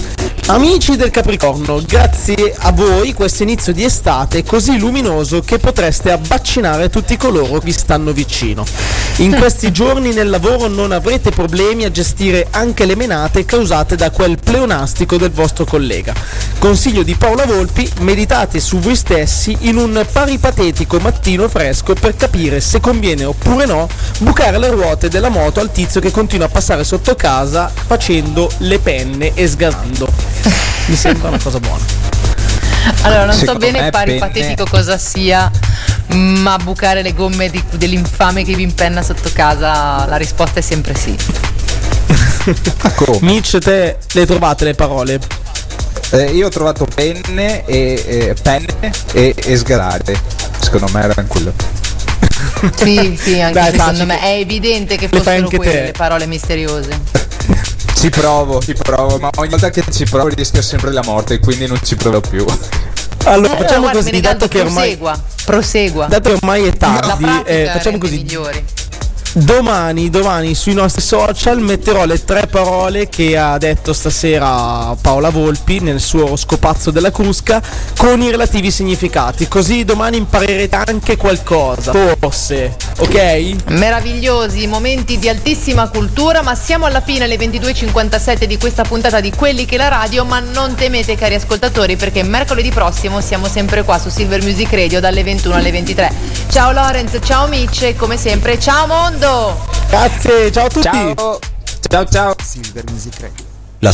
Amici del Capricorno, grazie a voi questo inizio di estate è così luminoso che potreste abbaccinare tutti coloro che vi stanno vicino. In questi giorni nel lavoro non avrete problemi a gestire anche le menate causate da quel pleonastico del vostro collega. Consiglio di Paola Volpi, meditate su voi stessi in un paripatetico mattino fresco per capire se conviene oppure no bucare le ruote della moto al tizio che continua a passare sotto casa facendo le penne e sgasando. Mi sembra una cosa buona. Allora, non so Secondo bene me pari penne- patetico cosa sia, ma bucare le gomme di- dell'infame che vi impenna sotto casa, la risposta è sempre sì. Mitch, te le trovate le parole? Eh, io ho trovato penne e, e- penne e, e sgarare. Secondo me era quello. Sì, sì, anche Dai, secondo taci, me è evidente che le fossero quelle te. le parole misteriose. Ci provo, ci provo, ma ogni volta che ci provo rischio sempre la morte, quindi non ci provo più. Allora, Eh, facciamo guarda, così, dato che ormai prosegua, prosegua. Dato che ormai è tardi, eh, facciamo così. migliori. Domani, domani sui nostri social metterò le tre parole che ha detto stasera Paola Volpi nel suo scopazzo della Crusca con i relativi significati. Così domani imparerete anche qualcosa. Forse, ok? Meravigliosi momenti di altissima cultura, ma siamo alla fine alle 22.57 di questa puntata di Quelli che la radio, ma non temete cari ascoltatori perché mercoledì prossimo siamo sempre qua su Silver Music Radio dalle 21 alle 23. Ciao Lorenz, ciao Mitch e come sempre ciao mondo! Grazie, ciao a tutti! Ciao, ciao, ciao. Silver Music Radio. La